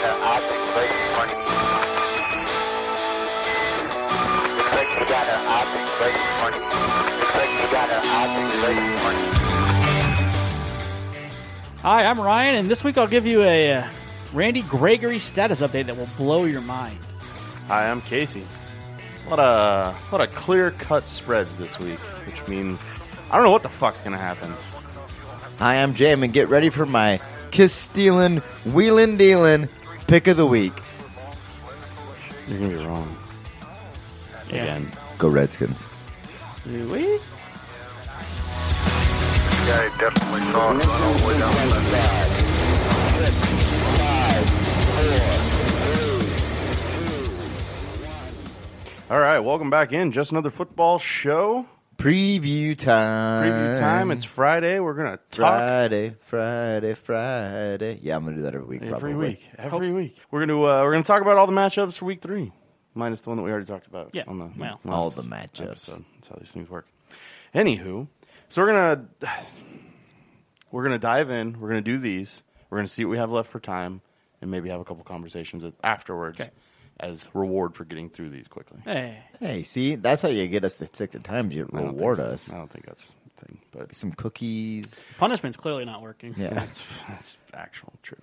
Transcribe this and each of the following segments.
got an object right in front of you. Looks like you got an object right in front of you. Looks like you got an object right in front of you. Hi, I'm Ryan, and this week I'll give you a uh, Randy Gregory status update that will blow your mind. Hi, I'm Casey. A lot of, a lot of clear cut spreads this week, which means I don't know what the fuck's gonna happen. Hi, I'm Jam, and get ready for my kiss stealing, wheeling dealing pick of the week. You're gonna be wrong again. Go Redskins. Do we? guy definitely saw it run all the way down the left. All right, welcome back in. Just another football show. Preview time. Preview time. It's Friday. We're gonna talk Friday, Friday, Friday. Yeah, I'm gonna do that every week. every probably. week. Every week. We're gonna uh, we're gonna talk about all the matchups for week three, minus the one that we already talked about. Yeah, on the well. last All the matchups. episode. That's how these things work. Anywho, so we're gonna we're gonna dive in. We're gonna do these. We're gonna see what we have left for time, and maybe have a couple conversations afterwards Okay. As reward for getting through these quickly. Hey, Hey, see, that's how you get us to stick to times. You I don't reward think so. us. I don't think that's the thing, but Some cookies. punishment's clearly not working. Yeah. that's that's actual true.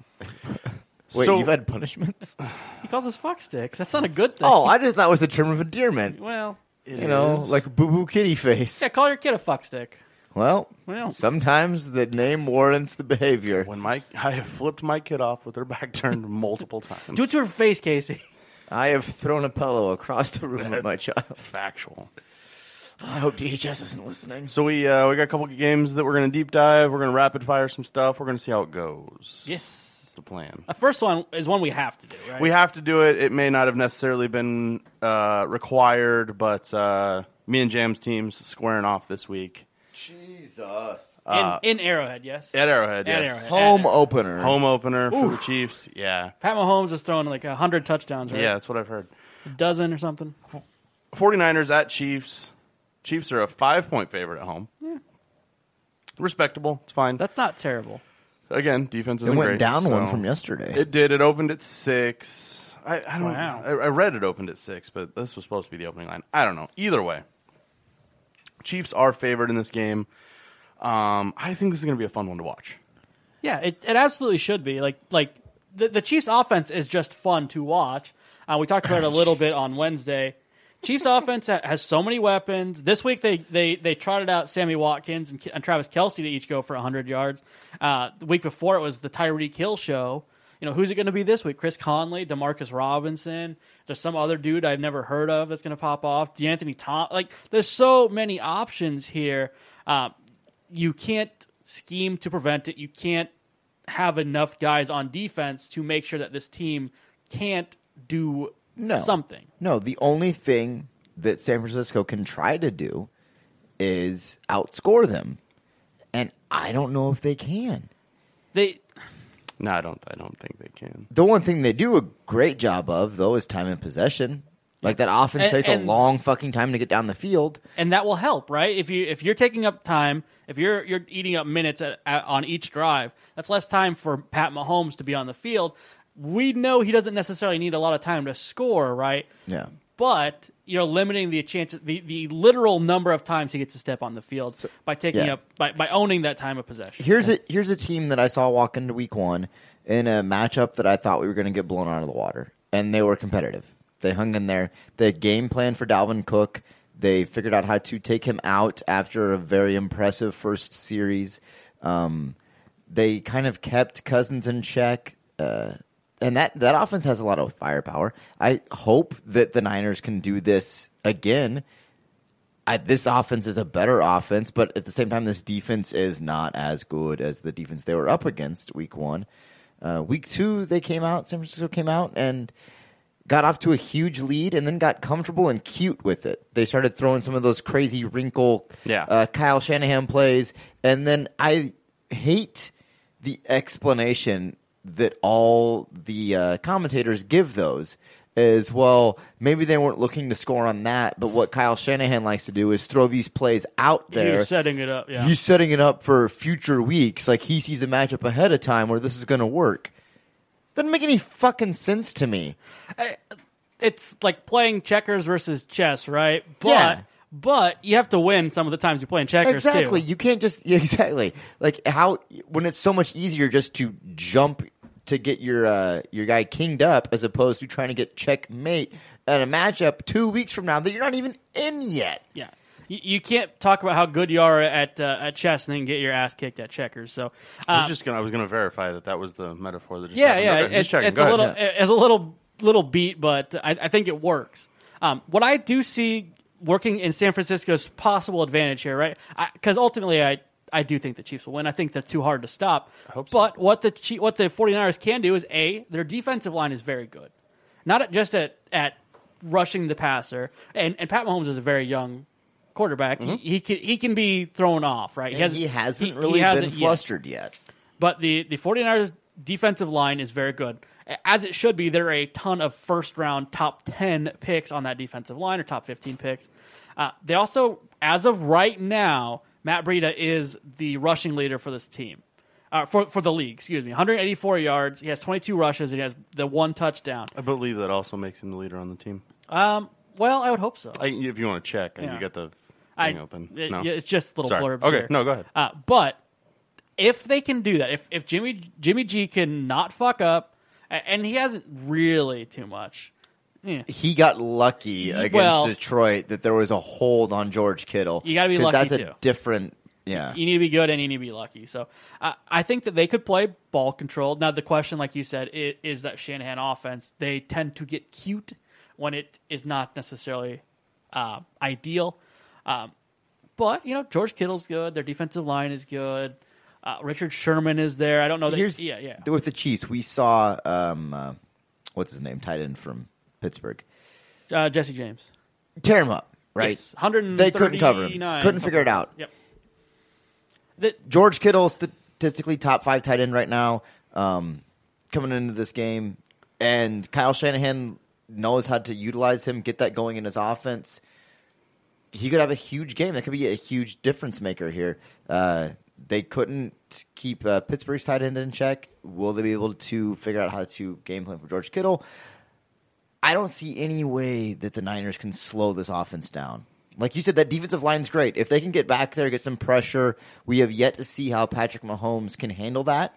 Wait, So- you've had punishments? He calls us fuck sticks. That's not a good thing. oh, I just thought it was a term of endearment. well, It You know, is- like boo boo kitty face. yeah, call your kid a fuck stick. Well, Well. sometimes the name warrants the behavior. when my I have flipped my kid off with her back turned multiple times. Do it to her face, Casey. I have thrown a pillow across the room with my child. factual. I hope DHS isn't listening. So we uh, we got a couple of games that we're gonna deep dive. We're gonna rapid fire some stuff. We're gonna see how it goes. Yes. That's the plan. The first one is one we have to do, right? We have to do it. It may not have necessarily been uh, required, but uh, me and Jam's teams squaring off this week Jesus. In, uh, in Arrowhead, yes. at Arrowhead. At yes. Arrowhead. Home opener. Home opener for the Chiefs. Yeah, Pat Mahomes is throwing like a hundred touchdowns, right? yeah, that's what I've heard. a dozen or something. 49ers at Chiefs. Chiefs are a five point favorite at home. Yeah. Respectable. It's fine. That's not terrible. Again, defense It isn't went great, down so- one from yesterday. It did. It opened at six. I, I don't. Wow. I, I read it opened at six, but this was supposed to be the opening line. I don't know. Either way, Chiefs are favored in this game. Um, I think this is going to be a fun one to watch. Yeah, it, it absolutely should be. Like like the, the Chiefs offense is just fun to watch. Uh, we talked about it a little bit on Wednesday. Chiefs offense has so many weapons. This week they they they trotted out Sammy Watkins and, and Travis Kelce to each go for 100 yards. Uh, the week before it was the Tyreek Hill show. You know, who's it going to be this week? Chris Conley, Demarcus Robinson. There's some other dude I've never heard of that's going to pop off. DeAnthony Tom. Like, there's so many options here. Uh, you can't scheme to prevent it. You can't have enough guys on defense to make sure that this team can't do No. something. No, the only thing that San Francisco can try to do is outscore them. And I don't know if they can. They No, I don't. I don't think they can. The one thing they do a great job of, though, is time and possession. Like that offense And- takes and- a long fucking time to get down the field. and that will help, right? If you if you're taking up time, if you're you're eating up minutes at, at, on each drive, that's less time for Pat Mahomes to be on the field. We know he doesn't necessarily need a lot of time to score, right? Yeah. But you're limiting the chance, the, the literal number of times he gets to step on the field by taking yeah. up by, by owning that time of possession. Here's a here's a team that I saw walk into week one in a matchup that I thought we were going to get blown out of the water, and they were competitive. They hung in there. The game plan for Dalvin Cook. They figured out how to take him out after a very impressive first series. Um, they kind of kept Cousins in check, uh, and that that offense has a lot of firepower. I hope that the Niners can do this again. I, this offense is a better offense, but at the same time, this defense is not as good as the defense they were up against week one. Uh, week two, they came out, San Francisco came out and got off to a huge lead and then got comfortable and cute with it. They started throwing some of those crazy wrinkle Yeah. uh, Kyle Shanahan plays. And then I hate the explanation that all the uh, commentators give those is well maybe they weren't looking to score on that but what kyle shanahan likes to do is throw these plays out there You're setting it up, yeah. he's setting it up for future weeks like he sees a matchup ahead of time where this is going to work Doesn't make any fucking sense to me. It's like playing checkers versus chess, right? But Yeah. but you have to win some of the times you're playing checkers Exactly. too. You can't just yeah, exactly like how when it's so much easier just to jump to get your uh, your guy kinged up as opposed to trying to get checkmate at a matchup two weeks from now that you're not even in yet. Yeah. You, you can't talk about how good you are at uh, at chess and then get your ass kicked at checkers. So I uh, was just gonna I was gonna verify that that was the metaphor that just yeah, happened. yeah, Okay, just it's, checking. it's Go a ahead. little it's a little little beat, but I, I think it works. Um, what I do see working in San Francisco's possible advantage here, right? Because ultimately, I I do think the Chiefs will win. I think they're too hard to stop. I hope so. But what the Chie- what the 49ers can do is a their defensive line is very good, not at, just at at rushing the passer. And and Pat Mahomes is a very young quarterback. He, he can he can be thrown off, right? Mm-hmm. He, hasn't he- really he hasn't been yet. flustered yet. But the, the 49ers defensive line is very good. As it should be, there are a ton of first round top 10 picks on that defensive line or top 15 picks. Uh, they also, as of right now, Matt Breida is the rushing leader for this team. Uh, for, for the league, excuse me. 184 yards. He has 22 rushes. And he has the one touchdown. I believe that also makes him the leader on the team. Um, well, I would hope so. I, if you want to check, Yeah. you got the I- open. it- no, yeah, it's just little Sorry. blurbs. Okay, here. no, go ahead. Uh, but if they can do that, if if Jimmy Jimmy G can not fuck up, and he hasn't really too much. Yeah. He got lucky against well- Detroit that there was a hold on George Kittle. You gotta be lucky, That's a too. different. Yeah. You need to be good and you need to be lucky. So uh, I think that they could play ball controlled. Now the question, like you said, is, is that Shanahan offense. They tend to get cute when it is not necessarily uh, ideal. Um, but you know, George Kittle's good. Their defensive line is good. Uh, Richard Sherman is there. I don't know. That, Here's yeah, yeah. With the Chiefs, we saw um, uh, what's his name, tight end from Pittsburgh. Uh, Jesse James. Tear him up, right? Yes, They couldn't cover him. Couldn't figure it out. Yep. The, George Kittle, statistically top five tight end right now, um, coming into this game, and Kyle Shanahan knows how to utilize him, get that going in his offense. He could have a huge game. That could be a huge difference maker here. Uh, they couldn't keep uh, Pittsburgh's tight end in check. Will they be able to figure out how to game plan for George Kittle? I don't see any way that the Niners can slow this offense down. Like you said, that defensive line's great. If they can get back there, get some pressure, we have yet to see how Patrick Mahomes can handle that.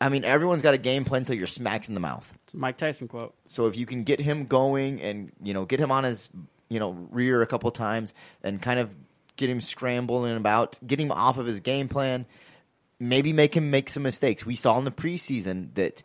I mean, everyone's got a game plan until you're smacked in the mouth. it's a Mike Tyson quote. So if you can get him going and you know get him on his you know rear a couple times and kind of get him scrambling about, get him off of his game plan, maybe make him make some mistakes. We saw in the preseason that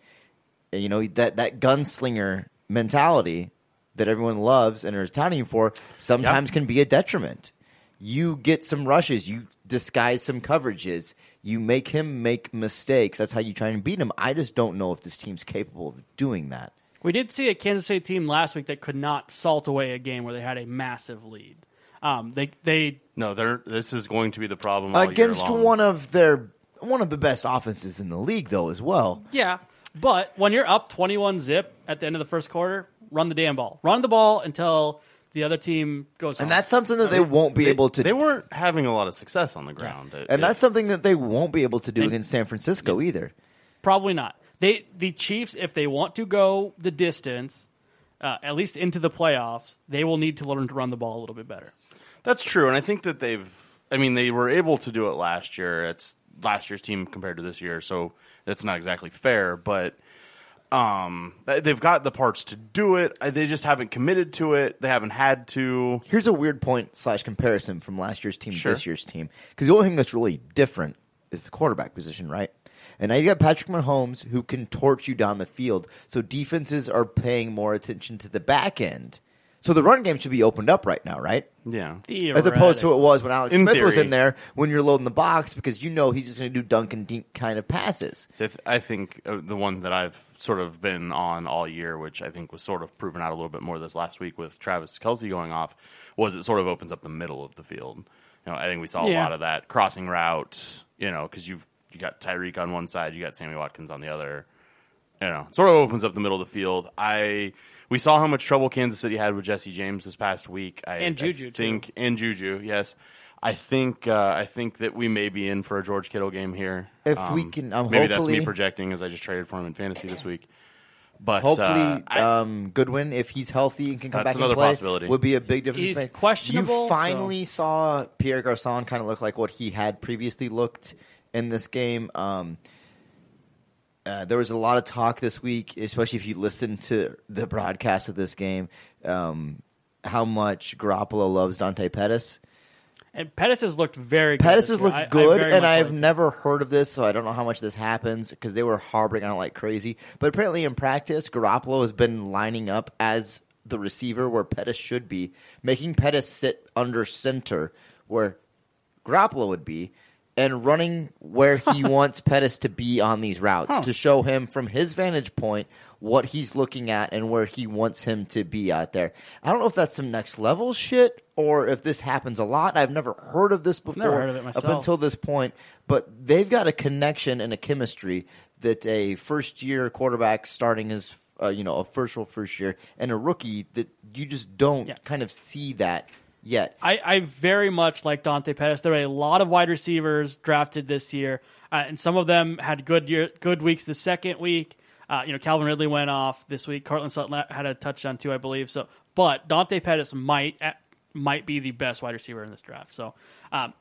you know that that gunslinger mentality that everyone loves and is touting for sometimes can be a detriment. You get some rushes, you disguise some coverages, you make him make mistakes. That's how you try and beat him. I just don't know if this team's capable of doing that. We did see a Kansas City team last week that could not salt away a game where they had a massive lead. Um, they they No, they're, this is going to be the problem all year against long. one of their one of the best offenses in the league, though, as well. yeah, but when you're up twenty one zip at the end of the first quarter, run the damn ball, run the ball until the other team goes. And home. that's something that they won't be They- able to. They weren't having a lot of success on the ground. It- and it- that's something that they won't be able to do And- against San Francisco either. Probably not. They the Chiefs, if they want to go the distance, uh, at least into the playoffs, they will need to learn to run the ball a little bit better. That's true, and I think that they've. I mean, they were able to do it last year. It's last year's team compared to this year, so it's not exactly fair. But um, they- they've got the parts to do it. Uh, They just haven't committed to it. They haven't had to. Here's a weird point slash comparison from last year's team Sure. to this year's team. Because the only thing that's really different is the quarterback position, right? And now you got Patrick Mahomes who can torch you down the field. So defenses are paying more attention to the back end. So the run game should be opened up right now, right? Yeah, As opposed to it was when Alex In Smith was in there when you're loading the box because you know he's just going to do dunk and dink kind of passes. So I I think uh, the one that I've sort of been on all year, which I think was sort of proven out a little bit more this last week with Travis Kelce going off, was it sort of opens up the middle of the field. You know, I think we saw a Yeah. lot of that crossing route. You know, because you've you got Tyreek on one side, you got Sammy Watkins on the other. You know, sort of opens up the middle of the field. I we saw how much trouble Kansas City had with Jesse James this past week. I, And Juju, I think, and Juju, yes. I think uh, I think that we may be in for a George Kittle game here. If we can- um, maybe that's me projecting as I just traded for him in fantasy this week. But Hopefully, uh, I- um, Goodwin, if he's healthy and can come That's back and another play, possibility. would be a big difference. He's questionable, You finally saw Pierre Garcon kind of look like what he had previously looked in this game. Um, uh, there was a lot of talk this week, especially if you listen to the broadcast of this game, um, how much Garoppolo loves Dante Pettis. And Pettis has looked very. good Pettis has year. looked I- I good, and I've never heard of this, so I don't know how much this happens because they were harboring on it like crazy. But apparently, in practice, Garoppolo has been lining up as the receiver where Pettis should be, making Pettis sit under center where Garoppolo would be, and running where he wants Pettis to be on these routes to show him from his vantage point what he's looking at and where he wants him to be out there. I don't know if that's some next level shit or if this happens a lot. I've never heard of this before Never heard of it up until this point, but they've got a connection and a chemistry that a first year quarterback starting his uh, you know a first virtual first year and a rookie that you just don't Yeah. kind of see that yet. I, I very much like Dante Pettis. There are a lot of wide receivers drafted this year, uh, and some of them had good year, good weeks the second week. Uh, you know, Calvin Ridley went off this week. Courtland Sutton had a touchdown too, I believe. So, but Dante Pettis might uh, might be the best wide receiver in this draft. So, um,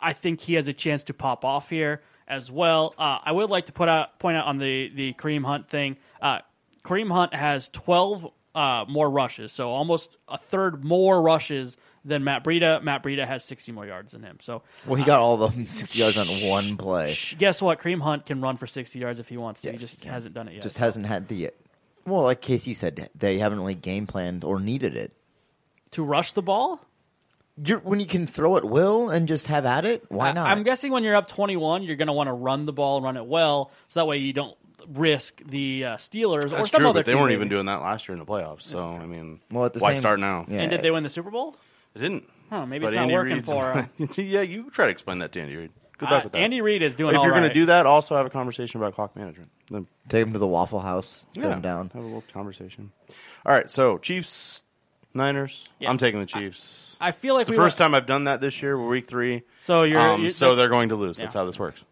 I think he has a chance to pop off here as well. Uh, I would like to put out point out on the the Kareem Hunt thing. Uh, Kareem Hunt has twelve uh, more rushes, so almost a third more rushes than Matt Breida. Matt Breida has sixty more yards than him. So Well, he got all the 60 yards on one play. guess what? Kareem Hunt can run for sixty yards if he wants to. Yes, he just he hasn't done it yet. Just So, hasn't had the. Well, like Casey said, they haven't really game planned or needed it. to rush the ball. You're, when you can throw at will and just have at it, why not? I'm guessing when you're up 21, you're going to want to run the ball, run it well, so that way you don't risk the uh, Steelers or some true, other but they team weren't maybe. even doing that last year in the playoffs. So I mean, Well, at the why same- start now? Yeah. And did they win the Super Bowl? They didn't. Huh, maybe But it's not Andy working Reid's- for 'em. yeah, you try to explain that to Andy Reid. Good Uh, luck with that. Andy Reid is doing if all you're going to do that, also have a conversation about clock management. Then Take him to the Waffle House, sit yeah, him down. Have a little conversation. All right, so Chiefs, Niners. Yeah. I'm taking the Chiefs. I feel like it's the we first were- time I've done that this year. We're week three. So you're, um, you're so they're going to lose. That's how this works.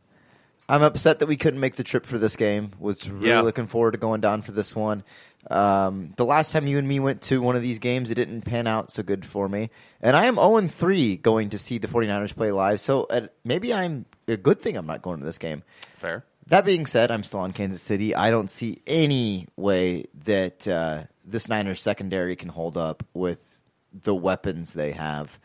I'm upset that we couldn't make the trip for this game. Was really Yeah. looking forward to going down for this one. Um, the last time you and me went to one of these games, it didn't pan out so good for me. And I am 0 3 going to see the 49ers play live. So uh, maybe I'm a good thing I'm not going to this game. Fair. That being said, I'm still on Kansas City. I don't see any way that uh, this Niners secondary can hold up with the weapons they have.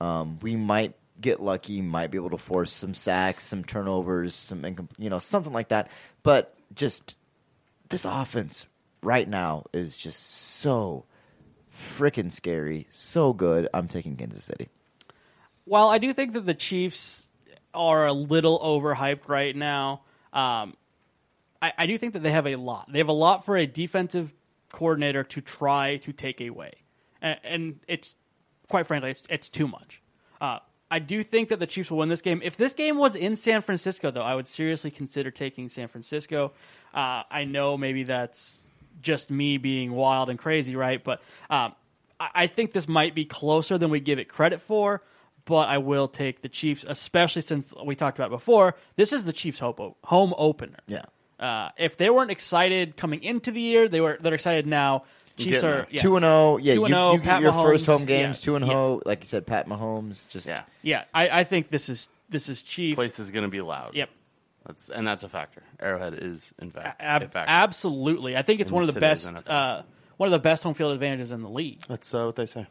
Um, we might get lucky, might be able to force some sacks, some turnovers, some incom- you know something like that. But just this offense right now is just so freaking scary, so good. I'm taking Kansas City. Well, I do think that the Chiefs are a little overhyped right now, um, I, I do think that they have a lot. They have a lot for a defensive coordinator to try to take away, and, and it's quite frankly, it's, it's too much. Uh, I do think that the Chiefs will win this game. If this game was in San Francisco, though, I would seriously consider taking San Francisco. Uh, I know maybe that's just me being wild and crazy, right? But um, I, I think this might be closer than we give it credit for. But I will take the Chiefs, especially since we talked about it before. This is the Chiefs' hope, home opener. Yeah. Uh, if they weren't excited coming into the year, they were. They're excited now. Chiefs are yeah. Two and zero, yeah. 2 You, and 0, you get Pat your Mahomes, first home yeah, games, two and yeah. zero. Like you said, Pat Mahomes. Just Yeah. Yeah, I, I think this is this is Chiefs. Place is going to be loud. Yep. That's and that's a factor. Arrowhead is in fact Ab- a factor. absolutely. I think it's In one of the best uh, one of the best home field advantages in the league. That's uh, what they say.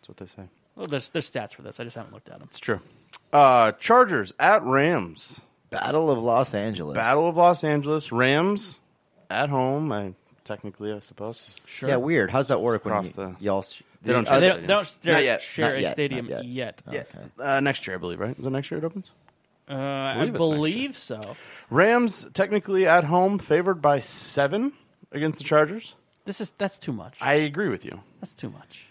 That's what they say. Well, there's there's stats for this. I just haven't looked at them. It's true. Uh, Chargers at Rams. Battle of Los Angeles. Battle of Los Angeles. Rams at home. I technically, I suppose. Sure. Yeah, weird. How's that work when you, the- y'all? sh- They don't share They don't, they don't share, yet. share a yet. stadium Not yet. yet. Yeah. Uh, next year, I believe. Right? Is it next year it opens? Uh, I believe it's next believe so. Rams technically at home, favored by seven against the Chargers. This is that's too much. I agree with you. That's too much.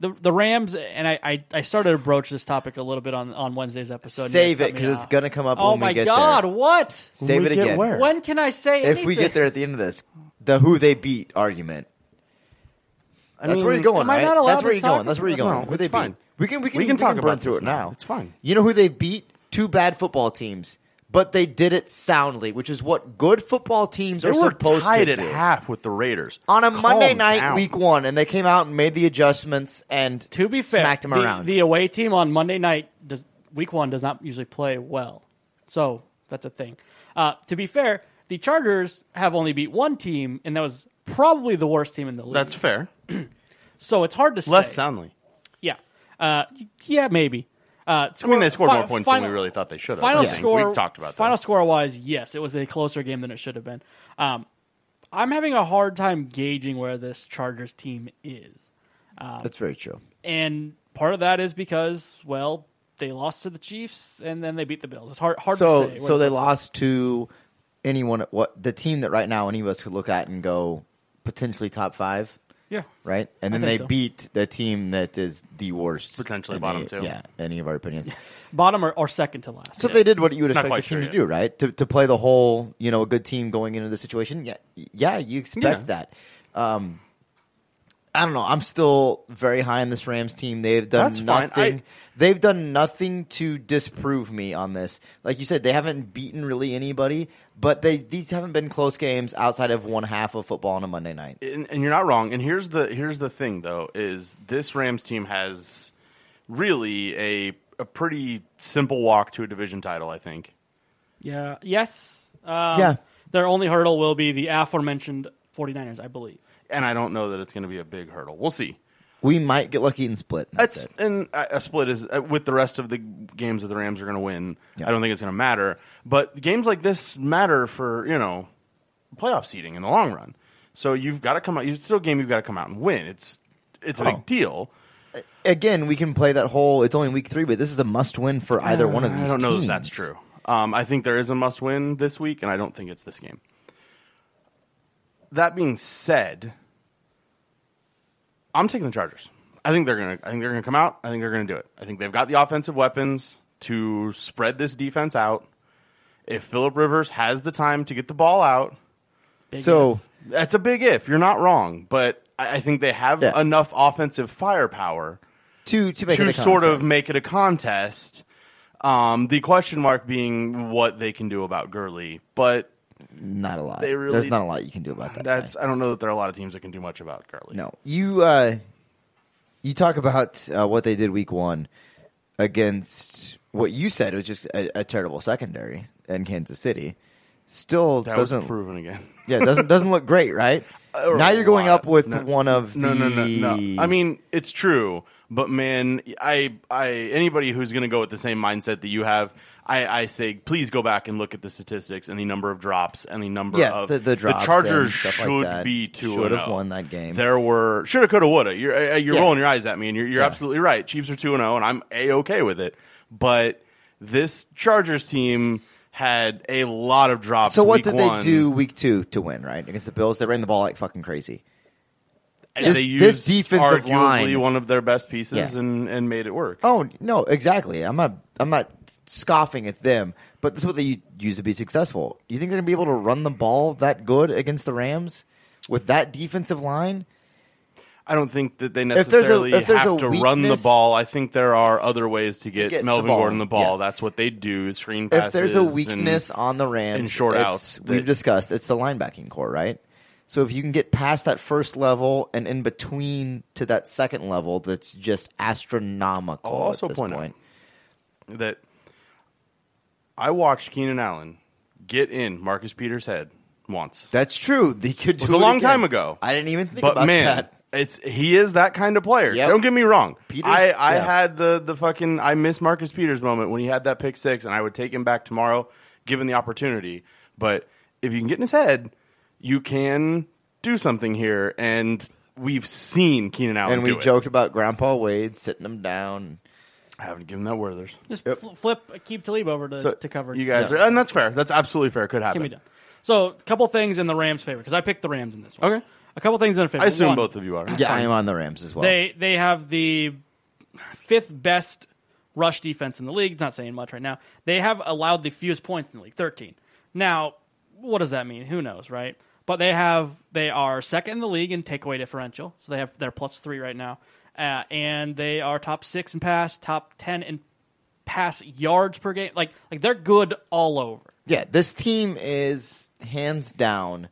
The the Rams and I, I, I started to broach this topic a little bit on, on Wednesday's episode. and Save you it me because it's off. gonna come up Oh when my we get god! there. What? Save we it get again. where? When can I say If we get there at the end of this, the who they beat argument. I That's mean, where you're going, am I right? not allowed That's where to you're going. That's where you're going. No, who they it's fine. beat? We can we can We can talk burn about through this it now. now. It's fine. You know who they beat? Two bad football teams, but they did it soundly, which is what good football teams They are were supposed tied to at do. half with the Raiders on a Calm Monday night, down. week one, and they came out and made the adjustments and To be fair, smacked them the, around. the away team on Monday night does week one does not usually play well, so that's a thing. Uh, to be fair, the Chargers have only beat one team, and that was probably the worst team in the league. That's fair. so it's hard to say. Less soundly. Yeah, uh, yeah, maybe. Uh, I mean, they scored fi- more points final- than we really thought they should have. Final I think. score. We've talked about That. final score wise, yes, it was a closer game than it should have been. Um, I'm having a hard time gauging where this Chargers team is, That's very true. and part of that is because well, they lost to the Chiefs and then they beat the Bills. It's hard hard So, to say. so they that's- lost to anyone. What the team that right now any of us could look at and go potentially top five, Yeah, right? And then they so. beat the team that is the worst, Potentially bottom the- two. Yeah, any of our opinions. bottom or, or second to last. So they did what you would expect the quite team sure to do, right? To to play the whole, you know, a good team going into the situation. Yeah, yeah, you expect Yeah. that. Um, I don't know. I'm still very high on this Rams team. They've done That's nothing. I- They've done nothing to disprove me on this. Like you said, they haven't beaten really anybody, but they these haven't been close games outside of one half of football on a Monday night. and, and you're not wrong. And here's the here's the thing though is this Rams team has really a a pretty simple walk to a division title. I think. Yeah. Yes. Um, Yeah. Their only hurdle will be the aforementioned 49ers, I believe. And I don't know that it's going to be a big hurdle. We'll see. We might get lucky and split. and That's, That's it. and a a split is uh, with the rest of the games that the Rams are going to win. I don't think it's going to matter. But games like this matter for you know playoff seeding in the long run. So you've got to come out. It's still a game you've got to come out and win. It's it's a Oh. big deal. Again, we can play that whole. It's only week three, but this is a must-win for either one of these. I don't know that teams. that's true. Um, I think there is a must win this week, and I don't think it's this game. That being said, I'm taking the Chargers. I think they're gonna. I think they're gonna come out. I think they're gonna do it. I think they've got the offensive weapons to spread this defense out. If Philip Rivers has the time to get the ball out, So that's a big if. You're not wrong, but I I think they have Yeah. enough offensive firepower to to to sort of make it a contest. Um, the question mark being what they can do about Gurley, but not a lot. they really- There's not a lot you can do about that. guy. that's I don't know that there are a lot of teams that can do much about Gurley. No, you uh, you talk about uh, what they did week one against what you said was just a, a terrible secondary in Kansas City. Still that doesn't proven again. yeah doesn't doesn't look great, right? Now you're going lot. up with No, one of no, the no, no, no. I mean, it's true, but man, I, I, anybody who's going to go with the same mindset that you have, I, I say, please go back and look at the statistics and the number of drops and the number Yeah, of the- the drops Chargers and stuff like should that. be two. Should have oh. won that game. There were shoulda, coulda, woulda. You're uh, you're Yeah. rolling your eyes at me, and you're, you're Yeah. absolutely right. Chiefs are two and zero, and I'm a okay with it. But this Chargers team had a lot of drops. so what did one. they do week two to win? Right against the Bills, they ran the ball like fucking crazy. This- they this used defensive arguably line- one of their best pieces Yeah. and, and made it work. Oh no, exactly. I'm not. I'm not scoffing at them, but this is what they use to be successful. You think they're gonna be able to run the ball that good against the Rams with that defensive line? I don't think that they If there's a- necessarily if have a to run the ball. I think there are other ways to get, get Melvin ball, Gordon the ball. yeah. That's what they do. Screen passes. If there's a and- weakness on the Rams, and short outs we've discussed it's the linebacking core, right? So if you can get past that first level and in between to that second level, that's just astronomical. I'll also at this point point. out that I watched Keenan Allen get in Marcus Peters' head once. That's true. They could. do It was a long again. time ago. I didn't even think but about man, that. it's he is that kind of player. Yep. Don't get me wrong. Peters- I, I yeah. had the the fucking I miss Marcus Peters moment when he had that pick six, and I would take him back tomorrow, given the opportunity. But if you can get in his head, you can do something here, and we've seen Keenan Allen And we it. joked about Grandpa Wade sitting him down. I haven't given that Werther's. Just fl- flip, keep Talib over to, So to cover. you guys Yeah. are, and that's fair. That's absolutely fair. Could happen. Can be done. So, a couple things in the Rams' favor because I picked the Rams in this one. Okay. A couple things in their favor. I assume One, both of you are. Yeah, I am on the Rams as well. They they have the fifth best rush defense in the league. It's not saying much right now. They have allowed the fewest points in the league, thirteen. Now, what does that mean? Who knows, right? But they have they are second in the league in takeaway differential, so they have they're plus three right now, uh, and they are top six in pass, top ten in pass yards per game. Like like they're good all over. Yeah, this team is hands down,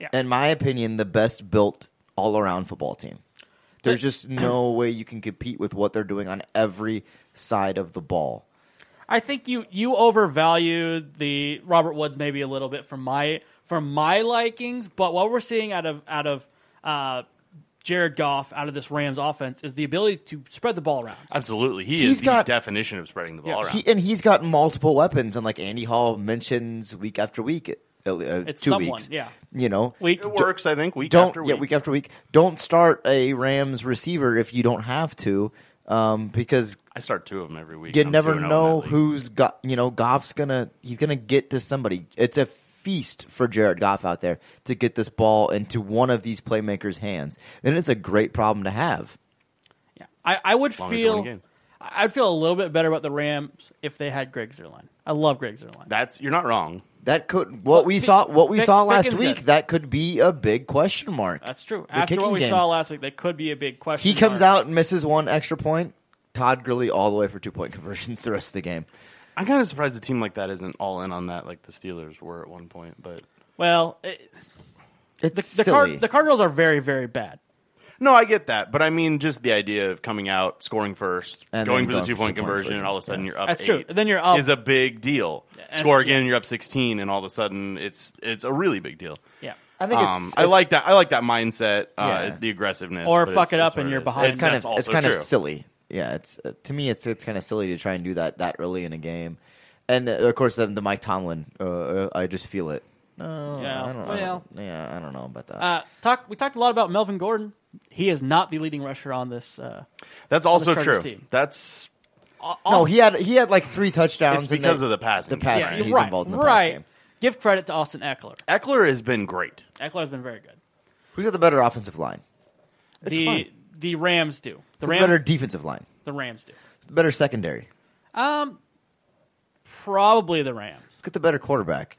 Yeah. in my opinion, the best built all around football team. There's just no way you can compete with what they're doing on every side of the ball. I think you you overvalue the Robert Woods maybe a little bit from my from my likings, but what we're seeing out of out of uh, Jared Goff out of this Rams offense is the ability to spread the ball around. Absolutely, he He's is the got- definition of spreading the ball Yeah. around. He, and he's got multiple weapons, and like Andy Hall mentions week after week, uh, uh, It's two someone, weeks. yeah. you know, Week it works, I think, week don't after yeah week. week after week. Don't start a Rams receiver if you don't have to, um, because I start two of them every week. you I'm never 2-0 in that know who's got. You know, Goff's gonna he's gonna get to somebody. It's a feast for Jared Goff out there to get this ball into one of these playmakers' hands, and it's a great problem to have. Yeah, I, I would long as you win feel a. I'd feel a little bit better about the Rams if they had Greg Zuerlein. I love Greg Zuerlein. That's you're not wrong. That could what we Fick- saw what we Fick- saw last Ficken's week. good. That could be a big question mark. That's true. The After what kicking we game. saw last week, that could be a big question. He comes mark. out and misses one extra point. Todd Gurley all the way for two point conversions the rest of the game. I'm kind of surprised a team like that isn't all in on that, like the Steelers were at one point. But Well, it, It's the, the, Card- the Cardinals are very, very bad. no, I get that. But I mean, just the idea of coming out, scoring first, And going for the two for point two-point conversion, and all of a sudden Yeah. you're up. That's eight true. Then you're up- is a big deal. And- Score again, yeah. you're up 16, and all of a sudden it's it's a really big deal. Yeah. I think Um, it's, I like that. I like that mindset, uh, Yeah. the aggressiveness, Or fuck it up and you're behind. it's kind of it's also kind of silly. Yeah, it's uh, to me it's it's kind of silly to try and do that that early in a game, and uh, of course then the Mike Tomlin. Uh, I just feel it. No, Yeah, I don't, I don't- yeah, I don't know about that. Uh, talk. We talked a lot about Melvin Gordon. He is not the leading rusher on this. Uh, That's also Chargers true. team. That's no, he had he had like three touchdowns. it's and because they- of the passing. the game, passing. yeah, right? you're he's right. involved in the pass right. game. Give credit to Austin Ekeler. Ekeler has been great. Ekeler has been very good. Who's got the better offensive line? It's the fine. The Rams do. The Rams. better defensive line? the Rams do. The better secondary. Um, probably the Rams. Let's get the better quarterback.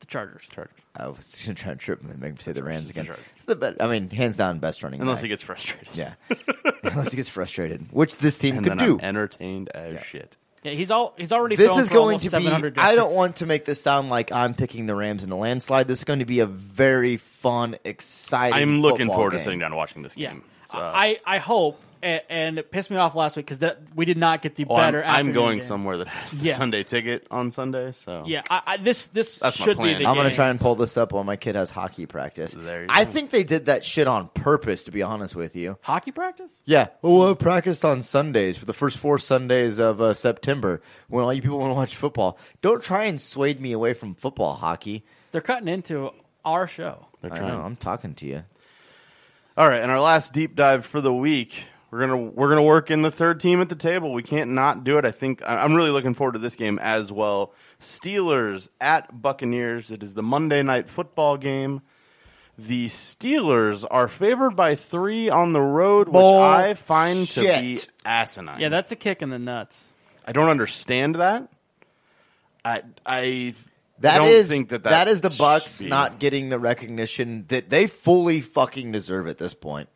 The Chargers. Chargers. I was going to try and trip him and make him say the Rams It's the again. The bet- I mean, hands down, best running. Unless back. he gets frustrated. yeah, unless he gets frustrated, which this team And could then do. I'm entertained as shit. Yeah, he's all he's already. this is going almost to be. 700 I don't want to make this sound like I'm picking the Rams in a landslide. This is going to be a very fun, exciting. I'm looking football forward to sitting down and watching this Yeah, game. So, I I hope, and, and it pissed me off last week because that we did not get the well, I'm- better. I'm, going game. somewhere that has the Yeah. Sunday ticket on Sunday. So Yeah, I, I, this this That's my should plan. be the I'm going to try and pull this up while my kid has hockey practice. There you I go. think they did that shit on purpose. To be honest with you. hockey practice. Yeah, well, we'll have practice on Sundays for the first four Sundays of uh, September when all you people want to watch football. Don't try and sway me away from football hockey. They're cutting into our show. they're I know, I'm talking to you. All right, and our last deep dive for the week, we're gonna we're gonna work in the third team at the table. We can't not do it. I think I- I'm really looking forward to this game as well. Steelers at Buccaneers. It is the Monday night football game. The Steelers are favored by three on the road, which I find to be asinine. Yeah, that's a kick in the nuts. I don't understand that. I I That don't is think that that is the Bucks be- not getting the recognition that they fully fucking deserve at this point.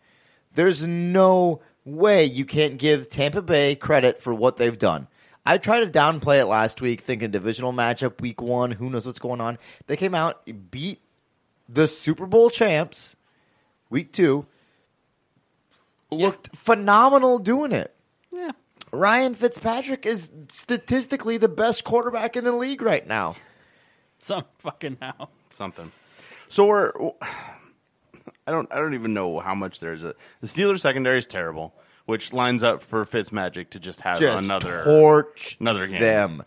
There's no way you can't give Tampa Bay credit for what they've done. I tried to downplay it last week, thinking divisional matchup week one. Who knows what's going on? They came out, beat the Super Bowl champs week two. Looked phenomenal doing it. Yeah, Ryan Fitzpatrick is statistically the best quarterback in the league right now. some fucking now. something. So we're I don't I don't even know how much there's a the Steelers secondary is terrible, which lines up for Fitzmagic to just have Just another torch another game. them.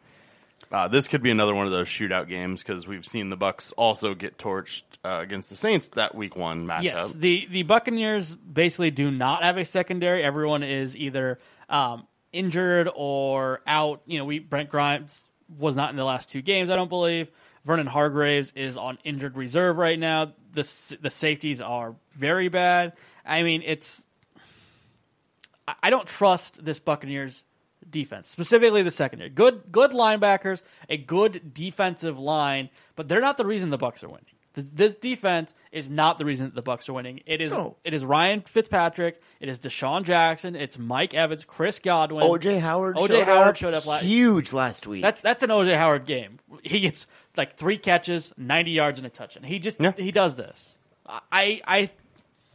Uh, this could be another one of those shootout games because we've seen the Bucks also get torched uh, against the Saints that Week One matchup. Yes, the the Buccaneers basically do not have a secondary. Everyone is either um, injured or out. You know, we Brent Grimes was not in the last two games. I don't believe Vernon Hargreaves is on injured reserve right now. The the safeties are very bad. I mean, it's I- don't trust this Buccaneers defense, specifically the secondary. Good good linebackers, a good defensive line, but they're not the reason the Bucks are winning. Th- This defense is not the reason that the Bucks are winning. It is No. it is Ryan Fitzpatrick, it is DeSean Jackson, it's Mike Evans, Chris Godwin. OJ Howard. O.J. showed Howard up showed up la- huge last week. That's that's an OJ Howard game. He gets like three catches, ninety yards, and a touchdown. He just Yeah. he does this. I I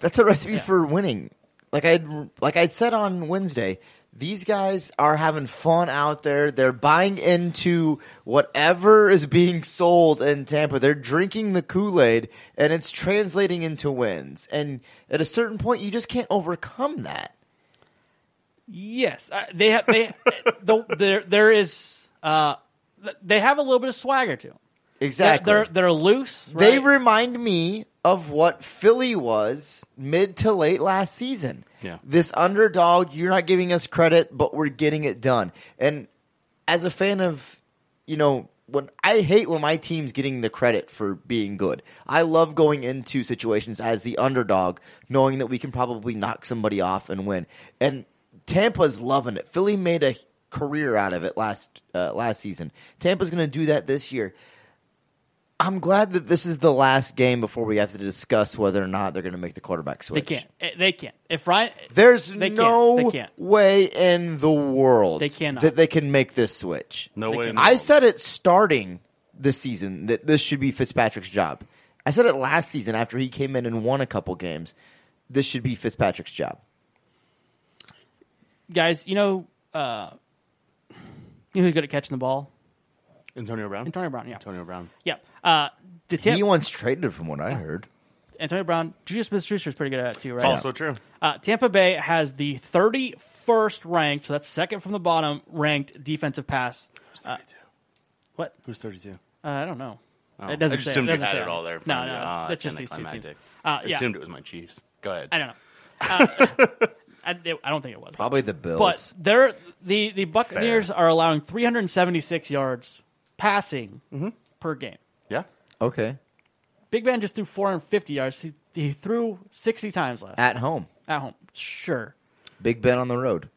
That's a recipe Yeah. for winning. Like I like I said on Wednesday, these guys are having fun out there. They're buying into whatever is being sold in Tampa. They're drinking the Kool-Aid and it's translating into wins. And at a certain point you just can't overcome that. yes, uh, they have they the, there there is uh they have a little bit of swagger to them. Exactly. They're they're loose. They remind me of what Philly was mid to late last season. Yeah. This underdog, you're not giving us credit, but we're getting it done. And as a fan of, you know, when I hate when my team's getting the credit for being good. I love going into situations as the underdog, knowing that we can probably knock somebody off and win. And Tampa's loving it. Philly made a career out of it last uh, last season. Tampa's going to do that this year. I'm glad that this is the last game before we have to discuss whether or not they're going to make the quarterback switch. They can't. Eh, They can't. If Ryan, There's They can't. no They can't. way in the world They cannot. that they can make this switch. No They way. can- in I said it starting this season that this should be Fitzpatrick's job. I said it last season after he came in and won a couple games. This should be Fitzpatrick's job. guys, you know, uh, you know who's good at catching the ball? Antonio Brown. Antonio Brown. Yeah, Antonio Brown. yeah. Uh, did Tam- he once traded from what I heard. Antonio Brown, Juju Smith-Schuster is pretty good at it too, right? It's also true. Uh, Tampa Bay has the 31st ranked, so that's second from the bottom ranked defensive pass. Uh, what? Who's 32? Uh, I don't know. Oh, It doesn't I just say. assumed it you doesn't had it all there. No, from no, you. no. Ah, That's just these two teams. anticlimactic. Uh, I yeah. assumed it was my Chiefs. Go ahead. I don't know. Uh, I, I don't think it was. Probably the Bills. But they're the the Buccaneers are allowing 376 yards passing Mm-hmm. per game. Yeah. okay. Big Ben just threw 450 yards. He, he threw 60 times last At home. at home. Sure, Big Ben on the road.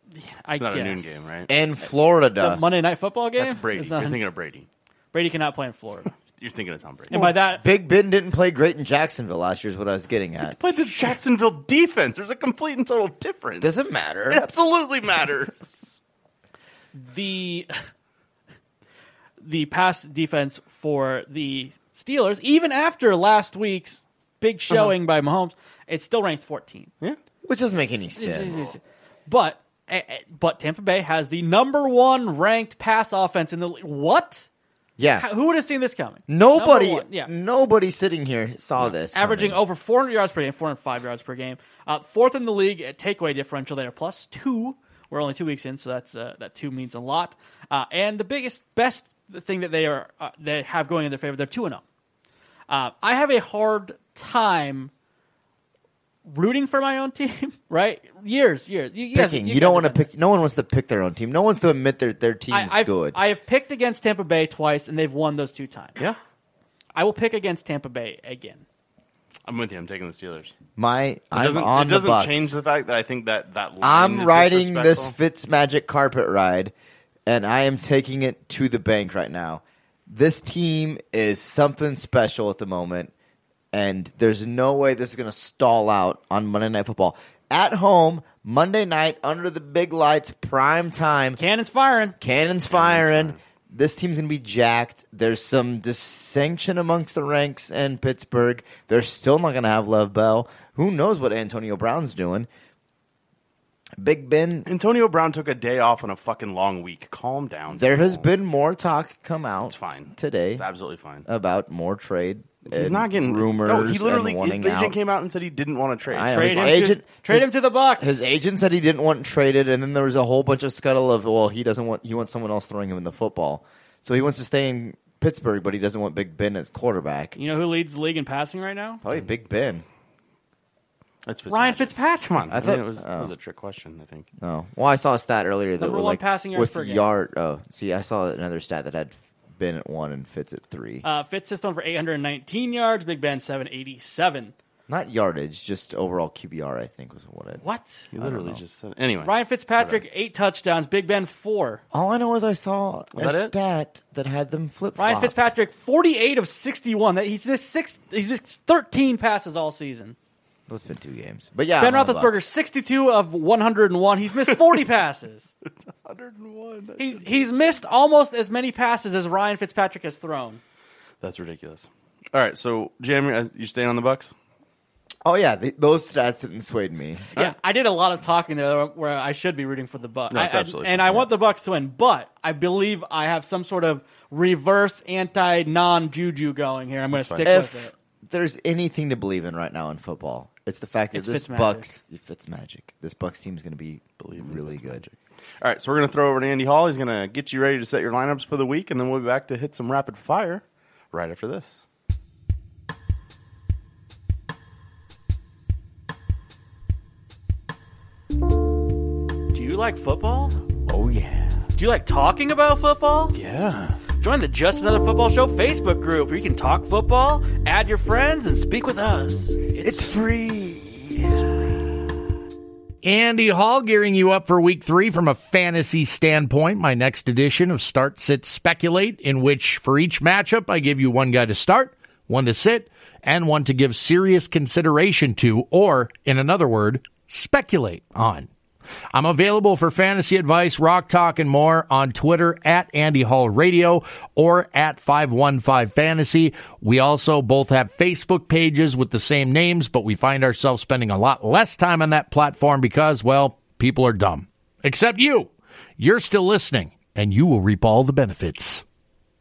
I It's not guess. a noon game, right? In Florida. The Monday night football game. That's Brady. is You're thinking of Brady. Brady cannot play in Florida, You're thinking of Tom Brady. and by that, Big Ben didn't play great in Jacksonville last year is what I was getting at. Played the Jacksonville defense. There's a complete and total difference. Does it matter? It absolutely matters. the the pass defense for the Steelers, even after last week's big showing by Mahomes, it's still ranked 14. yeah. Which doesn't make any sense. But eh, eh, but Tampa Bay has the number one ranked pass offense in the league. What? Yeah. Who would have seen this coming? Nobody, yeah. nobody sitting here saw this. Averaging coming. over 400 yards per game, 405 yards per game. Uh, fourth in the league at takeaway differential. They are plus two. We're only two weeks in, so that's uh, that two means a lot. Uh, and the biggest, best thing that they are uh, they have going in their favor, they're two and zero. Uh, I have a hard time rooting for my own team. Right? Years, years. You, guys- picking. You, guys don't want to done that. pick. No one wants to pick their own team. No one wants to admit their their team's I, I've, good. I have picked against Tampa Bay twice, and they've won those two times. Yeah. I will pick against Tampa Bay again. I'm with you. I'm taking the Steelers. My, It I'm doesn't, on it doesn't the change the fact that I think that that line I'm is riding this disrespectful. Fitz Magic carpet ride, and I am taking it to the bank right now. This team is something special at the moment, and there's no way this is going to stall out on Monday Night Football. At home, Monday night, under the big lights, prime time. Cannon's firing. Cannons firing. This team's going to be jacked. There's some dissension amongst the ranks in Pittsburgh. They're still not going to have Lev Bell. Who knows what Antonio Brown's doing? Big Ben. Antonio Brown took a day off on a fucking long week. Calm down. There has people. been more talk come out It's fine today It's absolutely fine. about more trade. He's not getting rumors. No, he literally and his agent out. came out and said he didn't want to trade. I. Trade His him, agent- to, trade his- him to the Bucks. His agent said he didn't want traded, and then there was a whole bunch of scuttle of well, he doesn't want he wants someone else throwing him in the football, so he wants to stay in Pittsburgh, but he doesn't want Big Ben as quarterback. you know who leads the league in passing right now? Probably Big Ben. That's Ryan Fitzmagic. Fitzpatrick. Come on, I I, thought- mean, it was, oh. it was a trick question. I think. No. Well, I saw a stat earlier that Number was one like passing yards with per game. yard. Oh, see, I saw another stat that had Ben at one and Fitz at three. Uh, Fitz is thrown for 819 yards. Big Ben 787. Not yardage, just overall QBR. I think was what it. What? You literally just said anyway. Ryan Fitzpatrick, eight touchdowns. Big Ben, four. All I know is I saw a that it? stat that had them flip. Ryan Fitzpatrick, 48 of 61. That He's missed six. He's missed 13 passes all season. It's been two games, but yeah. Ben I'm on the Roethlisberger, Bucks. 62 of 101. He's missed 40 passes. 101. He's he's missed almost as many passes as Ryan Fitzpatrick has thrown. That's ridiculous. All right, so Jam, uh, you staying on the Bucks? Oh yeah, th those stats didn't sway me. Yeah, I did a lot of talking there where I should be rooting for the Bucks. No, it's I- I- absolutely and fine. I want the Bucks to win, but I believe I have some sort of reverse anti non juju going here. I'm going to stick with If it. there's anything to believe in right now in football, it's the fact that It's this Fitzmagic. Bucks, it's magic. This Bucks team is going to be really good. All right, so we're going to throw over to Andy Hall. He's going to get you ready to set your lineups for the week, and then we'll be back to hit some rapid fire right after this. Do you like football? Oh, yeah. Do you like talking about football? Yeah. Join the Just Another Football Show Facebook group where you can talk football, add your friends, and speak with us. It's, free. Andy Hall gearing you up for week three from a fantasy standpoint. My next edition of Start, Sit, Speculate, in which for each matchup, I give you one guy to start, one to sit, and one to give serious consideration to, or in another word, speculate on. I'm available for fantasy advice, rock talk, and more on Twitter at Andy Hall Radio or at 515 Fantasy. We also both have Facebook pages with the same names, but we find ourselves spending a lot less time on that platform because, well, people are dumb. Except you. You're still listening, and you will reap all the benefits.